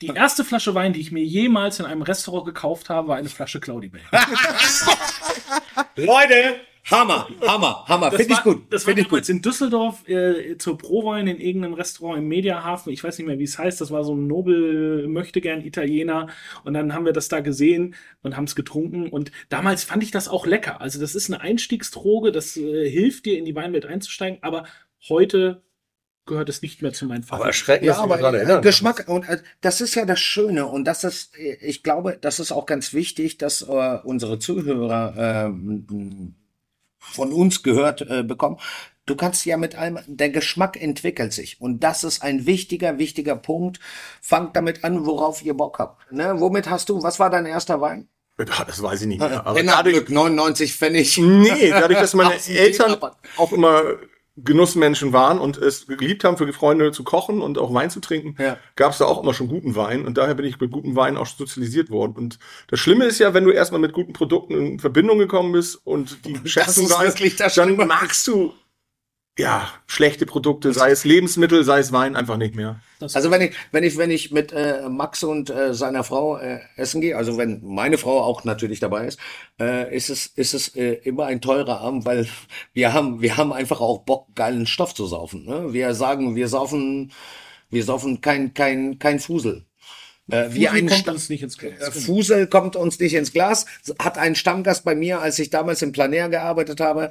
die erste Flasche Wein, die ich mir jemals in einem Restaurant gekauft habe, war eine Flasche Claudi Bay. Leute, Hammer, Hammer, Hammer. Finde ich gut. Das war Finde ich damals gut. in Düsseldorf äh, zur Prowein in irgendeinem Restaurant im Mediahafen. Ich weiß nicht mehr, wie es heißt. Das war so ein Nobel, möchte gern Italiener. Und dann haben wir das da gesehen und haben es getrunken. Und damals fand ich das auch lecker. Also das ist eine Einstiegsdroge. Das äh, hilft dir, in die Weinwelt einzusteigen. Aber heute gehört es nicht mehr zu meinen Aber Favoriten. erschreckend, Ja, dass du mich aber daran erinnern Geschmack und äh, das ist ja das Schöne und das ist, äh, ich glaube, das ist auch ganz wichtig, dass äh, unsere Zuhörer ähm, von uns gehört äh, bekommen. Du kannst ja mit allem, der Geschmack entwickelt sich und das ist ein wichtiger, wichtiger Punkt. Fangt damit an, worauf ihr Bock habt. Ne? Womit hast du? Was war dein erster Wein? Das weiß ich nicht mehr. Aber Rennerglück, 99 Pfennig. Nee, dadurch, dass meine Eltern auch immer Genussmenschen waren und es geliebt haben, für Freunde zu kochen und auch Wein zu trinken, Ja. gab es da auch immer schon guten Wein und daher bin ich mit guten Wein auch sozialisiert worden. Und das Schlimme ist ja, wenn du erstmal mit guten Produkten in Verbindung gekommen bist und die Schätzung da ist, dann magst du ja schlechte Produkte, sei es Lebensmittel, sei es Wein, einfach nicht mehr. Also wenn ich, wenn ich, wenn ich mit äh, Max und äh, seiner Frau äh, essen gehe, also wenn meine Frau auch natürlich dabei ist, äh, ist es, ist es äh, immer ein teurer Abend, weil wir haben, wir haben einfach auch Bock, geilen Stoff zu saufen. Ne? Wir sagen, wir saufen, wir saufen kein, kein, kein Fusel. Äh, wie Fusel ein kommt Sta- uns nicht ins Glas. Äh, genau. Fusel kommt uns nicht ins Glas. Hat ein Stammgast bei mir, als ich damals im Planär gearbeitet habe.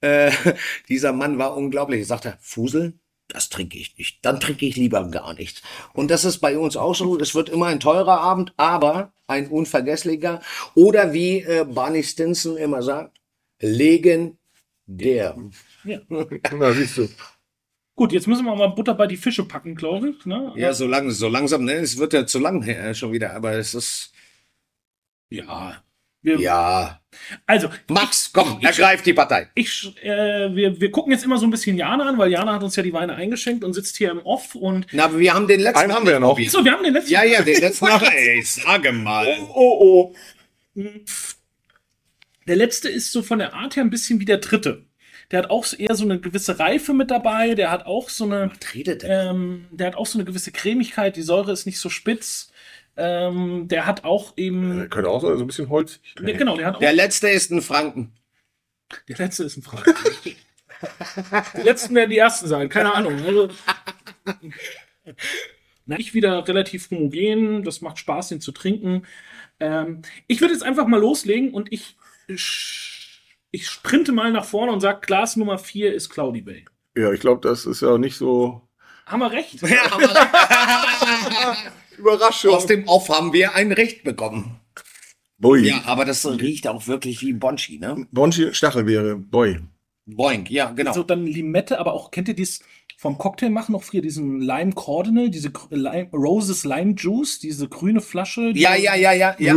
Äh, dieser Mann war unglaublich. Er sagte, Fusel, das trinke ich nicht. Dann trinke ich lieber gar nichts. Und das ist bei uns auch so. Es wird immer ein teurer Abend, aber ein unvergesslicher. Oder wie äh, Barney Stinson immer sagt, legendär. Ja. Na, siehst du. Gut, jetzt müssen wir mal Butter bei die Fische packen, glaube ich. Ne? Ja, so, lang, so langsam, ne? Es wird ja zu lang äh, schon wieder, aber es ist, ja. Wir, ja. Also, Max, komm, ergreif die Partei. ich, äh, wir, wir gucken jetzt immer so ein bisschen Jana an, weil Jana hat uns ja die Weine eingeschenkt und sitzt hier im Off und. Na, aber wir haben den letzten. Einen haben wir ja noch. So, wir haben den letzten. Ja, ja, den letzten. Ach, ey, sage mal. Oh, oh. Der letzte ist so von der Art her ein bisschen wie der dritte. Der hat auch eher so eine gewisse Reife mit dabei. Der hat auch so eine, Was redet der? ähm, der hat auch so eine gewisse Cremigkeit. Die Säure ist nicht so spitz. Ähm, der hat auch eben, Der könnte auch so ein bisschen Holz. der, genau, der hat auch, Der letzte ist ein Franken. der letzte ist ein Frage. die letzten werden die ersten sein, keine Ahnung. Also, na, ich wieder relativ homogen. Das macht Spaß, den zu trinken. Ähm, ich würde jetzt einfach mal loslegen und ich, ich sprinte mal nach vorne und sage, Glas Nummer 4 ist Cloudy Bay. Ja, ich glaube, das ist ja nicht so. Haben wir recht? Ja, Überraschung. aus dem Off haben wir ein Recht bekommen. Boy. Ja, aber das riecht auch wirklich wie Bonchi, ne? Bonchi Stachelbeere. Boy. Boink, ja, genau. So, dann Limette, aber auch, kennt ihr dies vom Cocktail machen noch früher, diesen Lime Cardinal, diese Lime, Roses Lime Juice, diese grüne Flasche. die- ja, ja, ja, ja, ja.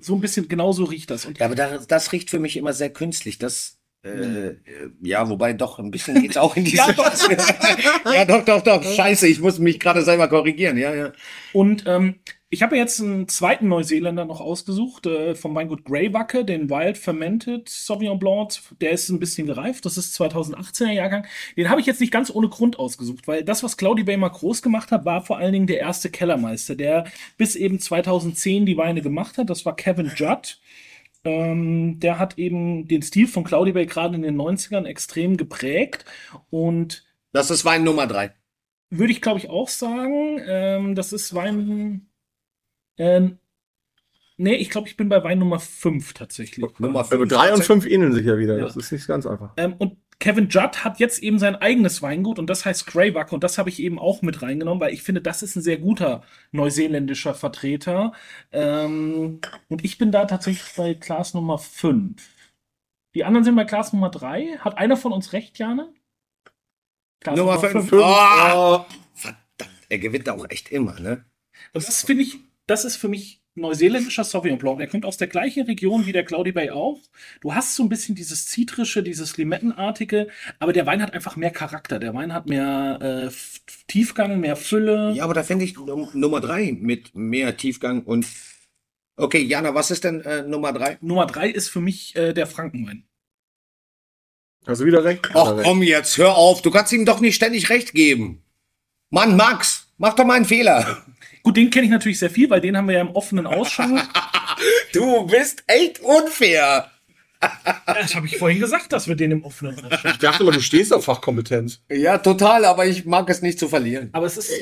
So ein bisschen, genau so riecht das. Und Ja, aber das, das riecht für mich immer sehr künstlich. Das, äh, äh, ja, wobei doch ein bisschen geht's auch in diese. Ja, doch. ja, doch, doch, doch. Scheiße, ich muss mich gerade selber korrigieren. Ja, ja. Und ähm, ich habe jetzt einen zweiten Neuseeländer noch ausgesucht, äh, vom Weingut Greywacke, den Wild Fermented Sauvignon Blanc. Der ist ein bisschen gereift, das ist 2018er Jahrgang. Den habe ich jetzt nicht ganz ohne Grund ausgesucht, weil das, was Claudie Bay mal groß gemacht hat, war vor allen Dingen der erste Kellermeister, der bis eben 2010 die Weine gemacht hat. Das war Kevin Judd. Ähm, der hat eben den Stil von Claudie Bay gerade in den 90ern extrem geprägt und Das ist Wein Nummer drei. würde ich, glaube ich, auch sagen. Ähm, das ist Wein. Ähm, nee, ich glaube, ich bin bei Wein Nummer 5 tatsächlich. Nummer Also fünf. drei und fünf ähneln sich ja wieder. Ja. Das ist nicht ganz einfach. Ähm, und Kevin Judd hat jetzt eben sein eigenes Weingut und das heißt Greybuck und das habe ich eben auch mit reingenommen, weil ich finde, das ist ein sehr guter neuseeländischer Vertreter. Ähm, und ich bin da tatsächlich bei Glas Nummer 5. Die anderen sind bei Glas Nummer 3. Hat einer von uns recht, Jane? Glas Nummer fünf. fünf. Oh, verdammt, er gewinnt auch echt immer, ne? Und das finde ich, das ist für mich neuseeländischer Sauvignon Blanc. Der kommt aus der gleichen Region wie der Cloudy Bay auch. Du hast so ein bisschen dieses zitrische, dieses limettenartige, aber der Wein hat einfach mehr Charakter. Der Wein hat mehr äh, Tiefgang, mehr Fülle. Ja, aber da finde ich Num Nummer drei mit mehr Tiefgang und. Okay, Jana, was ist denn äh, Nummer drei? Nummer drei ist für mich äh, der Frankenwein. Also wieder recht? Ach komm jetzt, hör auf, du kannst ihm doch nicht ständig recht geben. Mann, Max, mach doch mal einen Fehler. Gut, den kenne ich natürlich sehr viel, weil den haben wir ja im offenen Ausschank. Du bist echt unfair. das habe ich vorhin gesagt, dass wir den im offenen Ausschank. Ich dachte immer, du stehst auf Fachkompetenz. Ja, total, aber ich mag es nicht zu verlieren. Aber es ist.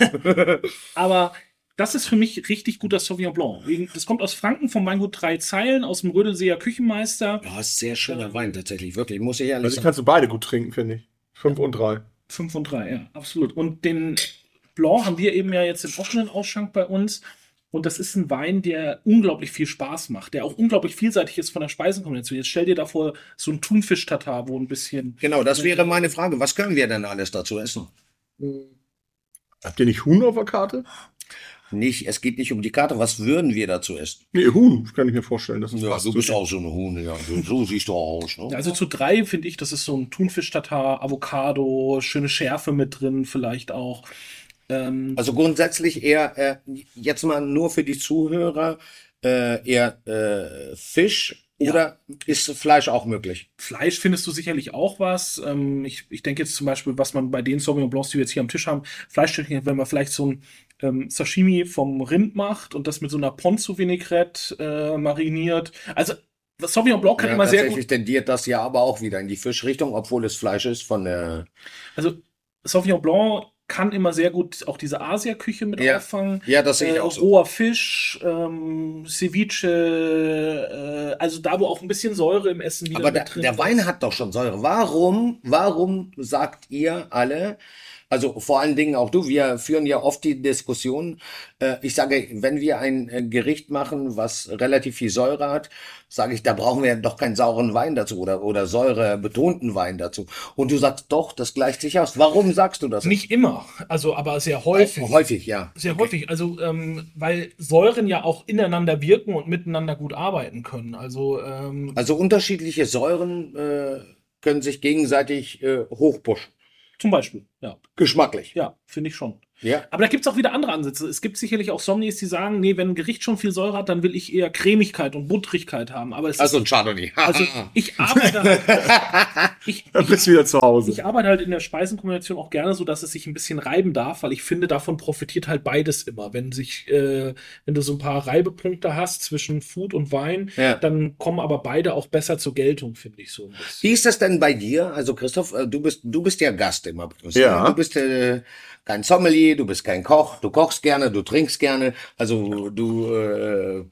Ähm, aber das ist für mich richtig guter Sauvignon Blanc. Das kommt aus Franken vom Weingut Drei Zeilen, aus dem Rödelseer Küchenmeister. Ja, ist sehr schöner Wein tatsächlich, wirklich, muss ich ehrlich Also ich sagen. kannst du beide gut trinken, finde ich. Fünf und drei. 5 und 3, ja, absolut. Und den Blanc haben wir eben ja jetzt im offenen Ausschank bei uns. Und das ist ein Wein, der unglaublich viel Spaß macht, der auch unglaublich vielseitig ist von der Speisenkombination. Jetzt stell dir davor so ein Thunfisch-Tatar, wo ein bisschen. Genau, das wäre meine Frage. Was können wir denn alles dazu essen? Habt ihr nicht Huhn auf der Karte? Nicht, es geht nicht um die Karte, was würden wir dazu essen? Nee, Huhn, kann ich mir vorstellen. Das ist Ja, du bist auch so eine Huhn, ja. So, so siehst du auch aus, ne? Also zu drei finde ich, das ist so ein Thunfisch-Tatar, Avocado, schöne Schärfe mit drin, vielleicht auch. Ähm, Also grundsätzlich eher, äh, jetzt mal nur für die Zuhörer, äh, eher äh, Fisch oder ist Fleisch auch möglich? Fleisch findest du sicherlich auch was. Ähm, ich, ich denke jetzt zum Beispiel, was man bei den Sauvignon Blancs, die wir jetzt hier am Tisch haben, Fleischstückchen, wenn man vielleicht so ein ähm, Sashimi vom Rind macht und das mit so einer Ponzu Vinaigrette äh, mariniert. Also das Sauvignon Blanc kann Ja, immer sehr tatsächlich gut. tendiert das ja aber auch wieder in die Fischrichtung, obwohl es Fleisch ist von der. Also Sauvignon Blanc kann immer sehr gut auch diese Asia-Küche mit Ja. auffangen. Ja, das sehe ich Äh, auch so. roher Fisch, ähm, Ceviche, äh, also da, wo auch ein bisschen Säure im Essen wieder Aber der, drin der ist. Wein hat doch schon Säure. Warum, warum sagt ihr alle, also vor allen Dingen auch du, wir führen ja oft die Diskussion, äh, ich sage, wenn wir ein äh, Gericht machen, was relativ viel Säure hat, sage ich, da brauchen wir doch keinen sauren Wein dazu oder, oder säurebetonten Wein dazu. Und du sagst, doch, das gleicht sich aus. Warum sagst du das? Nicht immer, also aber sehr häufig. Häufig, ja. Sehr häufig, also ähm, weil Säuren ja auch ineinander wirken und miteinander gut arbeiten können. Also ähm, Also unterschiedliche Säuren äh, können sich gegenseitig äh, hochpushen. Zum Beispiel, ja, Geschmacklich. ja, finde ich schon. Ja. Aber da gibt es auch wieder andere Ansätze. Es gibt sicherlich auch Sommeliers, die sagen, nee, wenn ein Gericht schon viel Säure hat, dann will ich eher Cremigkeit und Buttrigkeit haben. Aber es Also ist, ein Chardonnay. also ich arbeite, ich, Dann bist du wieder zu Hause. Ich arbeite halt in der Speisenkombination auch gerne so, dass es sich ein bisschen reiben darf, weil ich finde, davon profitiert halt beides immer. Wenn sich, äh, wenn du so ein paar Reibepunkte hast zwischen Food und Wein, Ja. dann kommen aber beide auch besser zur Geltung, finde ich so. Wie ist das denn bei dir? Also Christoph, äh, du bist du bist ja Gast immer. uns, Ja. ne? Du bist äh, kein Sommelier, du bist kein Koch, du kochst gerne, du trinkst gerne, also du äh,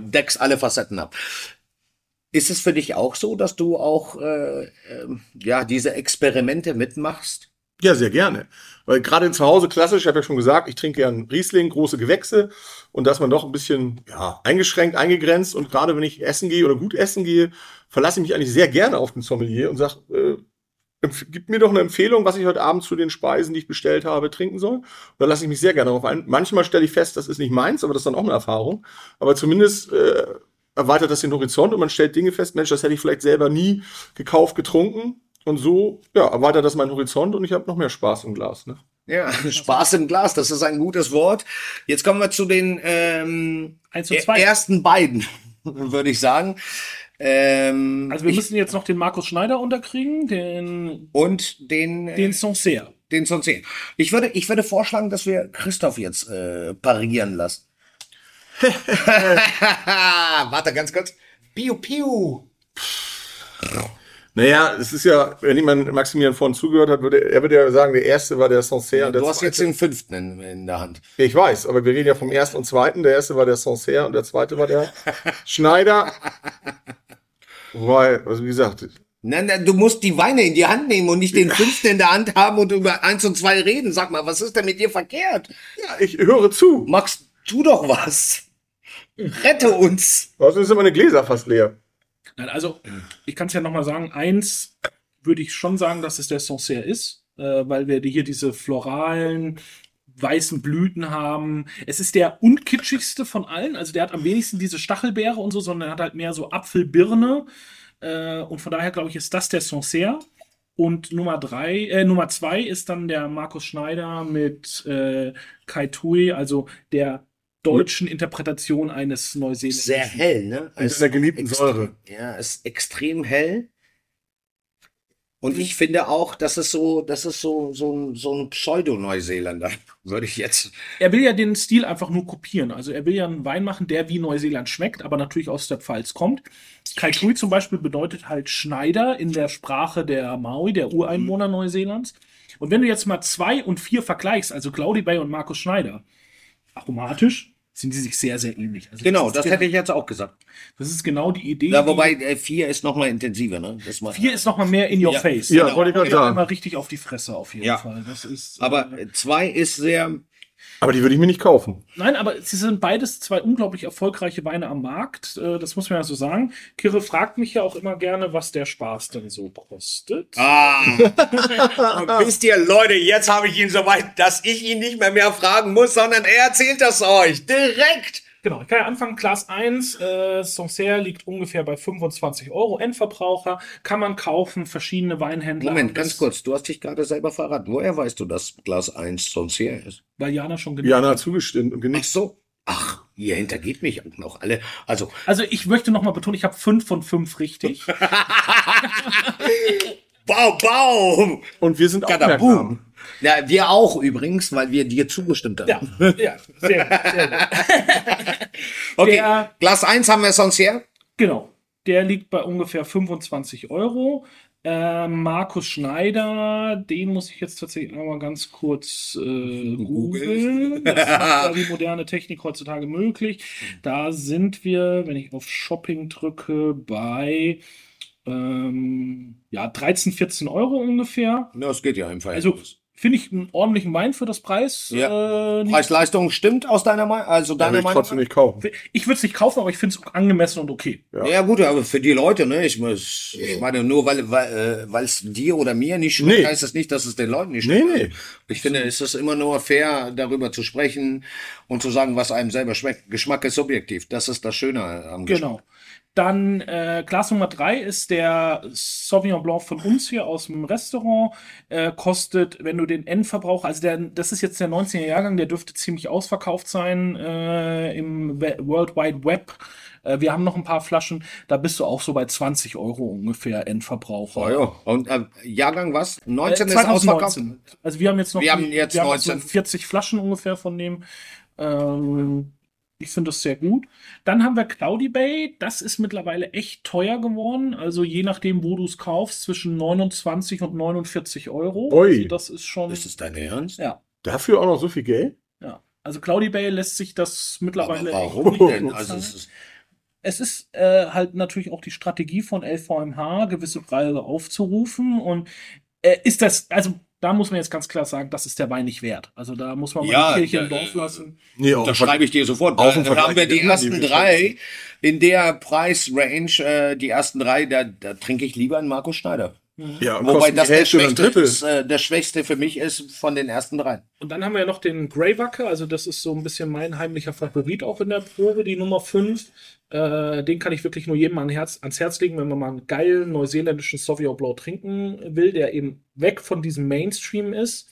deckst alle Facetten ab. Ist es für dich auch so, dass du auch äh, ähm, ja diese Experimente mitmachst? Ja, sehr gerne. Weil gerade zu Hause klassisch, ich habe ja schon gesagt, ich trinke gern Riesling, große Gewächse und da ist man doch ein bisschen ja, eingeschränkt, eingegrenzt und gerade wenn ich essen gehe oder gut essen gehe, verlasse ich mich eigentlich sehr gerne auf den Sommelier und sage, äh, gib mir doch eine Empfehlung, was ich heute Abend zu den Speisen, die ich bestellt habe, trinken soll. Und da lasse ich mich sehr gerne darauf ein. Manchmal stelle ich fest, das ist nicht meins, aber das ist dann auch eine Erfahrung. Aber zumindest äh, erweitert das den Horizont und man stellt Dinge fest, Mensch, das hätte ich vielleicht selber nie gekauft, getrunken. Und so, ja, erweitert das meinen Horizont und ich habe noch mehr Spaß im Glas. Ne? Ja, Spaß im Glas, das ist ein gutes Wort. Jetzt kommen wir zu den ähm, Eins und zwei. ersten beiden, würde ich sagen. Ähm, Also wir ich, müssen jetzt noch den Markus Schneider unterkriegen, den, und den, äh, den Sancerre. den 10. Ich würde, ich würde vorschlagen, dass wir Christoph jetzt äh, parieren lassen. Warte ganz kurz. Piu, piu. Naja, es ist ja, wenn jemand Maximilian vorhin zugehört hat, würde er würde ja sagen, der erste war der Sancerre und der Du hast jetzt zweite. den fünften in, in der Hand. Ich weiß, aber wir reden ja vom ersten und zweiten. Der erste war der Sancerre und der zweite war der Schneider. Weil, also wie gesagt, Nein, nein, du musst die Weine in die Hand nehmen und nicht den fünften in der Hand haben und über eins und zwei reden. Sag mal, was ist denn mit dir verkehrt? ja, ich höre zu. Max, tu doch was. Rette uns. Also sind meine Gläser fast leer. Nein, also ich kann es ja nochmal sagen, eins würde ich schon sagen, dass es der Sancerre ist, äh, weil wir hier diese floralen weißen Blüten haben. Es ist der unkitschigste von allen, also der hat am wenigsten diese Stachelbeere und so, sondern er hat halt mehr so Apfelbirne äh, und von daher glaube ich, ist das der Sancerre. Und Nummer drei, äh, Nummer zwei ist dann der Markus Schneider mit äh, Kai Tui, also der deutschen Interpretation eines Neuseeländischen. Sehr hell, ne? Mit einer geliebten extrem- Säure. Ja, ist extrem hell. Und ich finde auch, das ist so, das ist so, so ein, so ein Pseudo-Neuseeländer, würde ich jetzt. Er will ja den Stil einfach nur kopieren. Also er will ja einen Wein machen, der wie Neuseeland schmeckt, aber natürlich aus der Pfalz kommt. Kai Tui zum Beispiel bedeutet halt Schneider in der Sprache der Maui, der Ureinwohner Neuseelands. Und wenn du jetzt mal zwei und vier vergleichst, also Claudi Bay und Markus Schneider, aromatisch sind die sich sehr, sehr ähnlich. Also Genau, ist das genau- hätte ich jetzt auch gesagt. Das ist genau die Idee. Ja, wobei äh, vier ist noch mal intensiver, ne? Das mal, vier ist noch mal mehr in your Ja. face. Ja, Genau, wollte ich gerade sagen. Immer richtig auf die Fresse auf jeden Ja. Fall. Das ist, Aber äh, äh, zwei ist sehr, Aber die würde ich mir nicht kaufen. Nein, aber sie sind beides zwei unglaublich erfolgreiche Weine am Markt. Äh, Das muss man ja so sagen. Kire fragt mich ja auch immer gerne, was der Spaß denn so kostet. Ah. Und wisst ihr, Leute, jetzt habe ich ihn so weit, dass ich ihn nicht mehr mehr fragen muss, sondern er erzählt das euch direkt. Genau, ich kann ja anfangen. Glas 1, äh, Sancerre liegt ungefähr bei 25 Euro. Endverbraucher kann man kaufen, verschiedene Weinhändler. Moment, ganz kurz, du hast dich gerade selber verraten. Woher weißt du, dass Glas 1 Sancerre ist? Weil Jana schon genannt Jana hat. zugestimmt und Ach genickt. so. Ach, ihr hintergeht mich auch noch alle. Also, Also ich möchte noch mal betonen, ich habe 5 von 5 richtig. Bau, Bau! Und wir sind auch Kadaboom! Ja, wir auch übrigens, weil wir dir zugestimmt haben. ja, ja, sehr gut. Sehr gut. Okay, Der- Glas 1 haben wir Sancerre. Genau. Der liegt bei ungefähr 25 Euro. Äh, Markus Schneider, den muss ich jetzt tatsächlich noch mal ganz kurz äh, googeln. Das macht die moderne Technik heutzutage möglich. Da sind wir, wenn ich auf Shopping drücke, bei ähm, ja, 13, 14 Euro ungefähr. Ja, Das geht ja im Fall. Also finde ich einen ordentlichen Wein für das Preis. Ja. Äh, Preis-Leistung stimmt aus deiner Meinung? Also Da deiner will ich Meinung? trotzdem nicht kaufen. ich würde es nicht kaufen, aber ich finde es angemessen und okay. Ja. Ja. gut, aber für die Leute, ne? Ich, muss, ich meine, nur weil weil äh, weil es dir oder mir nicht schmeckt, Nee. heißt das nicht, dass es den Leuten nicht Nee, schmeckt. nee. Ich finde, es ist immer nur fair, darüber zu sprechen und zu sagen, was einem selber schmeckt. Geschmack ist subjektiv. Das ist das Schöne am Geschmack. Genau. Dann äh, Glas Nummer drei ist der Sauvignon Blanc von uns hier aus dem Restaurant. Äh, kostet, wenn du den Endverbrauch, also der, das ist jetzt der 19er Jahrgang, der dürfte ziemlich ausverkauft sein äh, im We World Wide Web. Äh, wir haben noch ein paar Flaschen, da bist du auch so bei 20 Euro ungefähr Endverbrauch. Oh, ja. Und äh, Jahrgang was? Äh, 19 ist ausverkauft? 2019. Also wir haben jetzt noch Wir haben jetzt noch 19. so 40 Flaschen ungefähr von dem. Ähm, ich finde das sehr gut. Dann haben wir Cloudy Bay. Das ist mittlerweile echt teuer geworden. Also je nachdem, wo du es kaufst, zwischen 29 und 49 Euro. Ui. Also das ist schon. Ist das dein Ernst? ja, Dafür auch noch so viel Geld? ja. Also Cloudy Bay lässt sich das Aber mittlerweile. warum echt gut denn? Also es ist, Es ist äh, halt natürlich auch die Strategie von LVMH, gewisse Preise aufzurufen. Und äh, ist das, also da muss man jetzt ganz klar sagen, das ist der Wein nicht wert. Also da muss man mal Ja, die Kirche ja, im Dorf äh, lassen. Nee, auch das schreibe ich dir sofort. Da haben wir die ersten drei in der Preisrange, äh, die ersten drei, da, da trinke ich lieber einen Markus Schneider. Ja, und Wobei das der schwächste, ist, äh, der schwächste für mich ist von den ersten drei. Und dann haben wir ja noch den Grey Wacke, also das ist so ein bisschen mein heimlicher Favorit auch in der Probe, die Nummer 5. Äh, den kann ich wirklich nur jedem an Herz, ans Herz legen, wenn man mal einen geilen neuseeländischen Sauvignon Blanc trinken will, der eben weg von diesem Mainstream ist.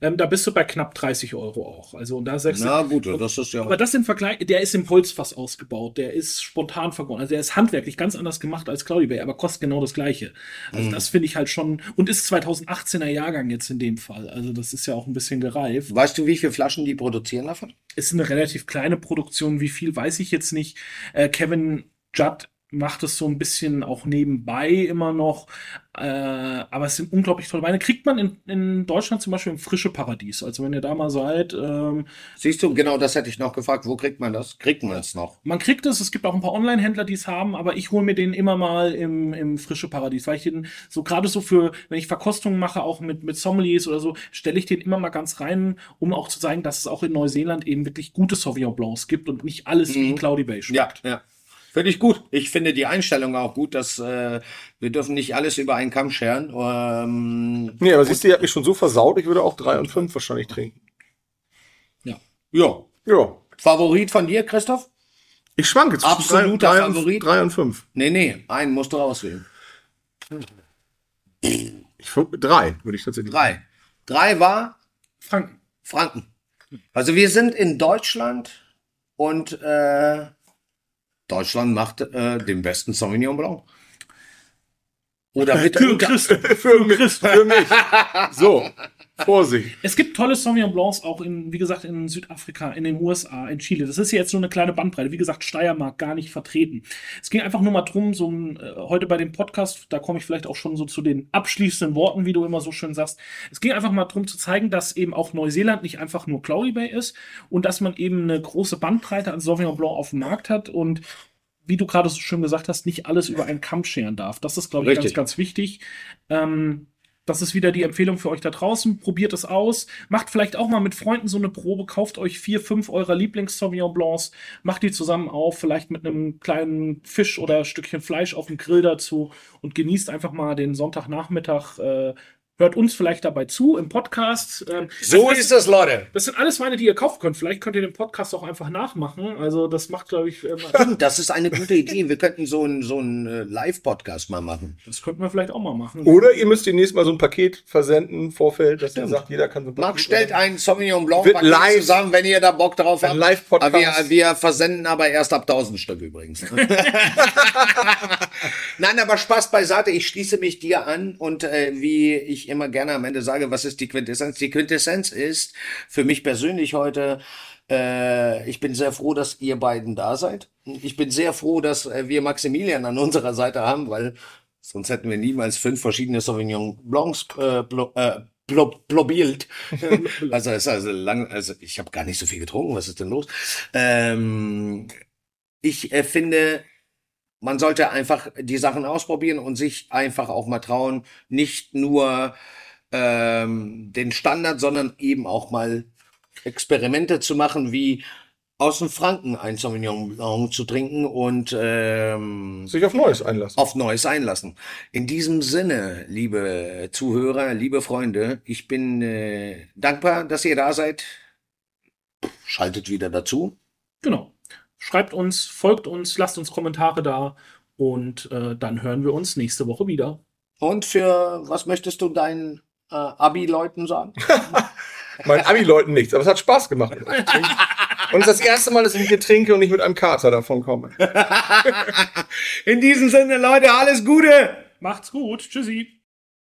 Ähm, da bist du bei knapp 30 Euro auch. Also und da sagst Na gut, das ist ja. aber das im Vergleich, der ist im Holzfass ausgebaut, der ist spontan vergoren, also der ist handwerklich ganz anders gemacht als Cloudy Bay, aber kostet genau das gleiche. Also Mhm. das finde ich halt schon und ist 2018er Jahrgang jetzt in dem Fall. Also das ist ja auch ein bisschen gereift. Weißt du, wie viele Flaschen die produzieren davon? Ist eine relativ kleine Produktion, wie viel weiß ich jetzt nicht. Äh, Kevin Judd macht es so ein bisschen auch nebenbei immer noch. Äh, aber es sind unglaublich tolle Weine. Kriegt man in, in Deutschland zum Beispiel im Frische Paradies. Also wenn ihr da mal seid, ähm, Siehst du, genau das hätte ich noch gefragt. Wo kriegt man das? Kriegt man es noch? Man kriegt es, es gibt auch ein paar Online-Händler, die es haben, aber ich hole mir den immer mal im, im frische Paradies, weil ich den so gerade so für, wenn ich Verkostungen mache, auch mit, mit Sommeliers oder so, stelle ich den immer mal ganz rein, um auch zu zeigen, dass es auch in Neuseeland eben wirklich gute Sauvignon Blancs gibt und nicht alles wie Mhm. Cloudy Bay schmeckt. Ja, ja. Finde ich gut. Ich finde die Einstellung auch gut, dass äh, wir dürfen nicht alles über einen Kamm scheren. Ähm, Nee, aber siehst du, ihr habt mich schon so versaut, ich würde auch drei und fünf wahrscheinlich trinken. ja. Ja. Favorit von dir, Christoph? Ich schwanke zwischen Absoluter drei, drei, und, Favorit? drei und fünf. Nee, nee, einen musst du rauswählen. Ich drei, würde ich tatsächlich. Drei. Drei war Franken. Franken. Also wir sind in Deutschland und äh, Deutschland macht äh, den besten Sauvignon Blanc. Oder mit Für Christ. für, mich, für mich. So, Vorsicht. Es gibt tolle Sauvignon Blancs auch in, wie gesagt, in Südafrika, in den USA, in Chile. Das ist ja jetzt nur eine kleine Bandbreite. Wie gesagt, Steiermark gar nicht vertreten. Es ging einfach nur mal drum, so ein, äh, heute bei dem Podcast, da komme ich vielleicht auch schon so zu den abschließenden Worten, wie du immer so schön sagst. Es ging einfach mal drum zu zeigen, dass eben auch Neuseeland nicht einfach nur Cloudy Bay ist und dass man eben eine große Bandbreite an Sauvignon Blanc auf dem Markt hat und wie du gerade so schön gesagt hast, nicht alles über einen Kamm scheren darf. Das ist, glaube ich, Richtig. ganz, ganz wichtig. Ähm, das ist wieder die Empfehlung für euch da draußen. Probiert es aus. Macht vielleicht auch mal mit Freunden so eine Probe. Kauft euch vier, fünf eurer Lieblings-Sauvignon Blancs. Macht die zusammen auf. Vielleicht mit einem kleinen Fisch oder Stückchen Fleisch auf dem Grill dazu. Und genießt einfach mal den Sonntagnachmittag. Äh, hört uns vielleicht dabei zu im Podcast. Ähm, so das, ist es, Leute. das sind alles Weine, die ihr kaufen könnt. Vielleicht könnt ihr den Podcast auch einfach nachmachen. Also das macht, glaube ich, Stimmt, das ist eine gute Idee. Wir könnten so einen so einen, äh, Live-Podcast mal machen. das könnten wir vielleicht auch mal machen. Oder ihr müsst demnächst mal so ein Paket versenden, Vorfeld, dass ihr sagt, jeder kann so ein Marc Paket stellt einen Sauvignon Blanc Wird Paket live- zusammen, wenn ihr da Bock drauf Ein habt. Live-Podcast. Aber wir, wir versenden aber erst ab 1000 Stück übrigens. Nein, aber Spaß beiseite. Ich schließe mich dir an und äh, wie ich immer gerne am Ende sage, was ist die Quintessenz? Die Quintessenz ist für mich persönlich heute, äh, ich bin sehr froh, dass ihr beiden da seid. Ich bin sehr froh, dass äh, wir Maximilian an unserer Seite haben, weil Sonst hätten wir niemals fünf verschiedene Sauvignon Blancs äh, blo, äh, blo, blobiert. also es ist also lang, also ich habe gar nicht so viel getrunken. Was ist denn los? Ähm, ich äh, finde, man sollte einfach die Sachen ausprobieren und sich einfach auch mal trauen, nicht nur ähm, den Standard, sondern eben auch mal Experimente zu machen, wie aus dem Franken ein Sauvignon Blanc zu trinken und ähm, Sich auf Neues einlassen. auf Neues einlassen. In diesem Sinne, liebe Zuhörer, liebe Freunde, ich bin äh, dankbar, dass ihr da seid. Schaltet wieder dazu. Genau. Schreibt uns, folgt uns, lasst uns Kommentare da und äh, dann hören wir uns nächste Woche wieder. Und für was möchtest du deinen äh, Abi-Leuten sagen? Meinen Abi-Leuten nichts, aber es hat Spaß gemacht. Und es ist das erste Mal, dass ich hier trinke und nicht mit einem Kater davon komme. In diesem Sinne, Leute, alles Gute! Macht's gut. Tschüssi.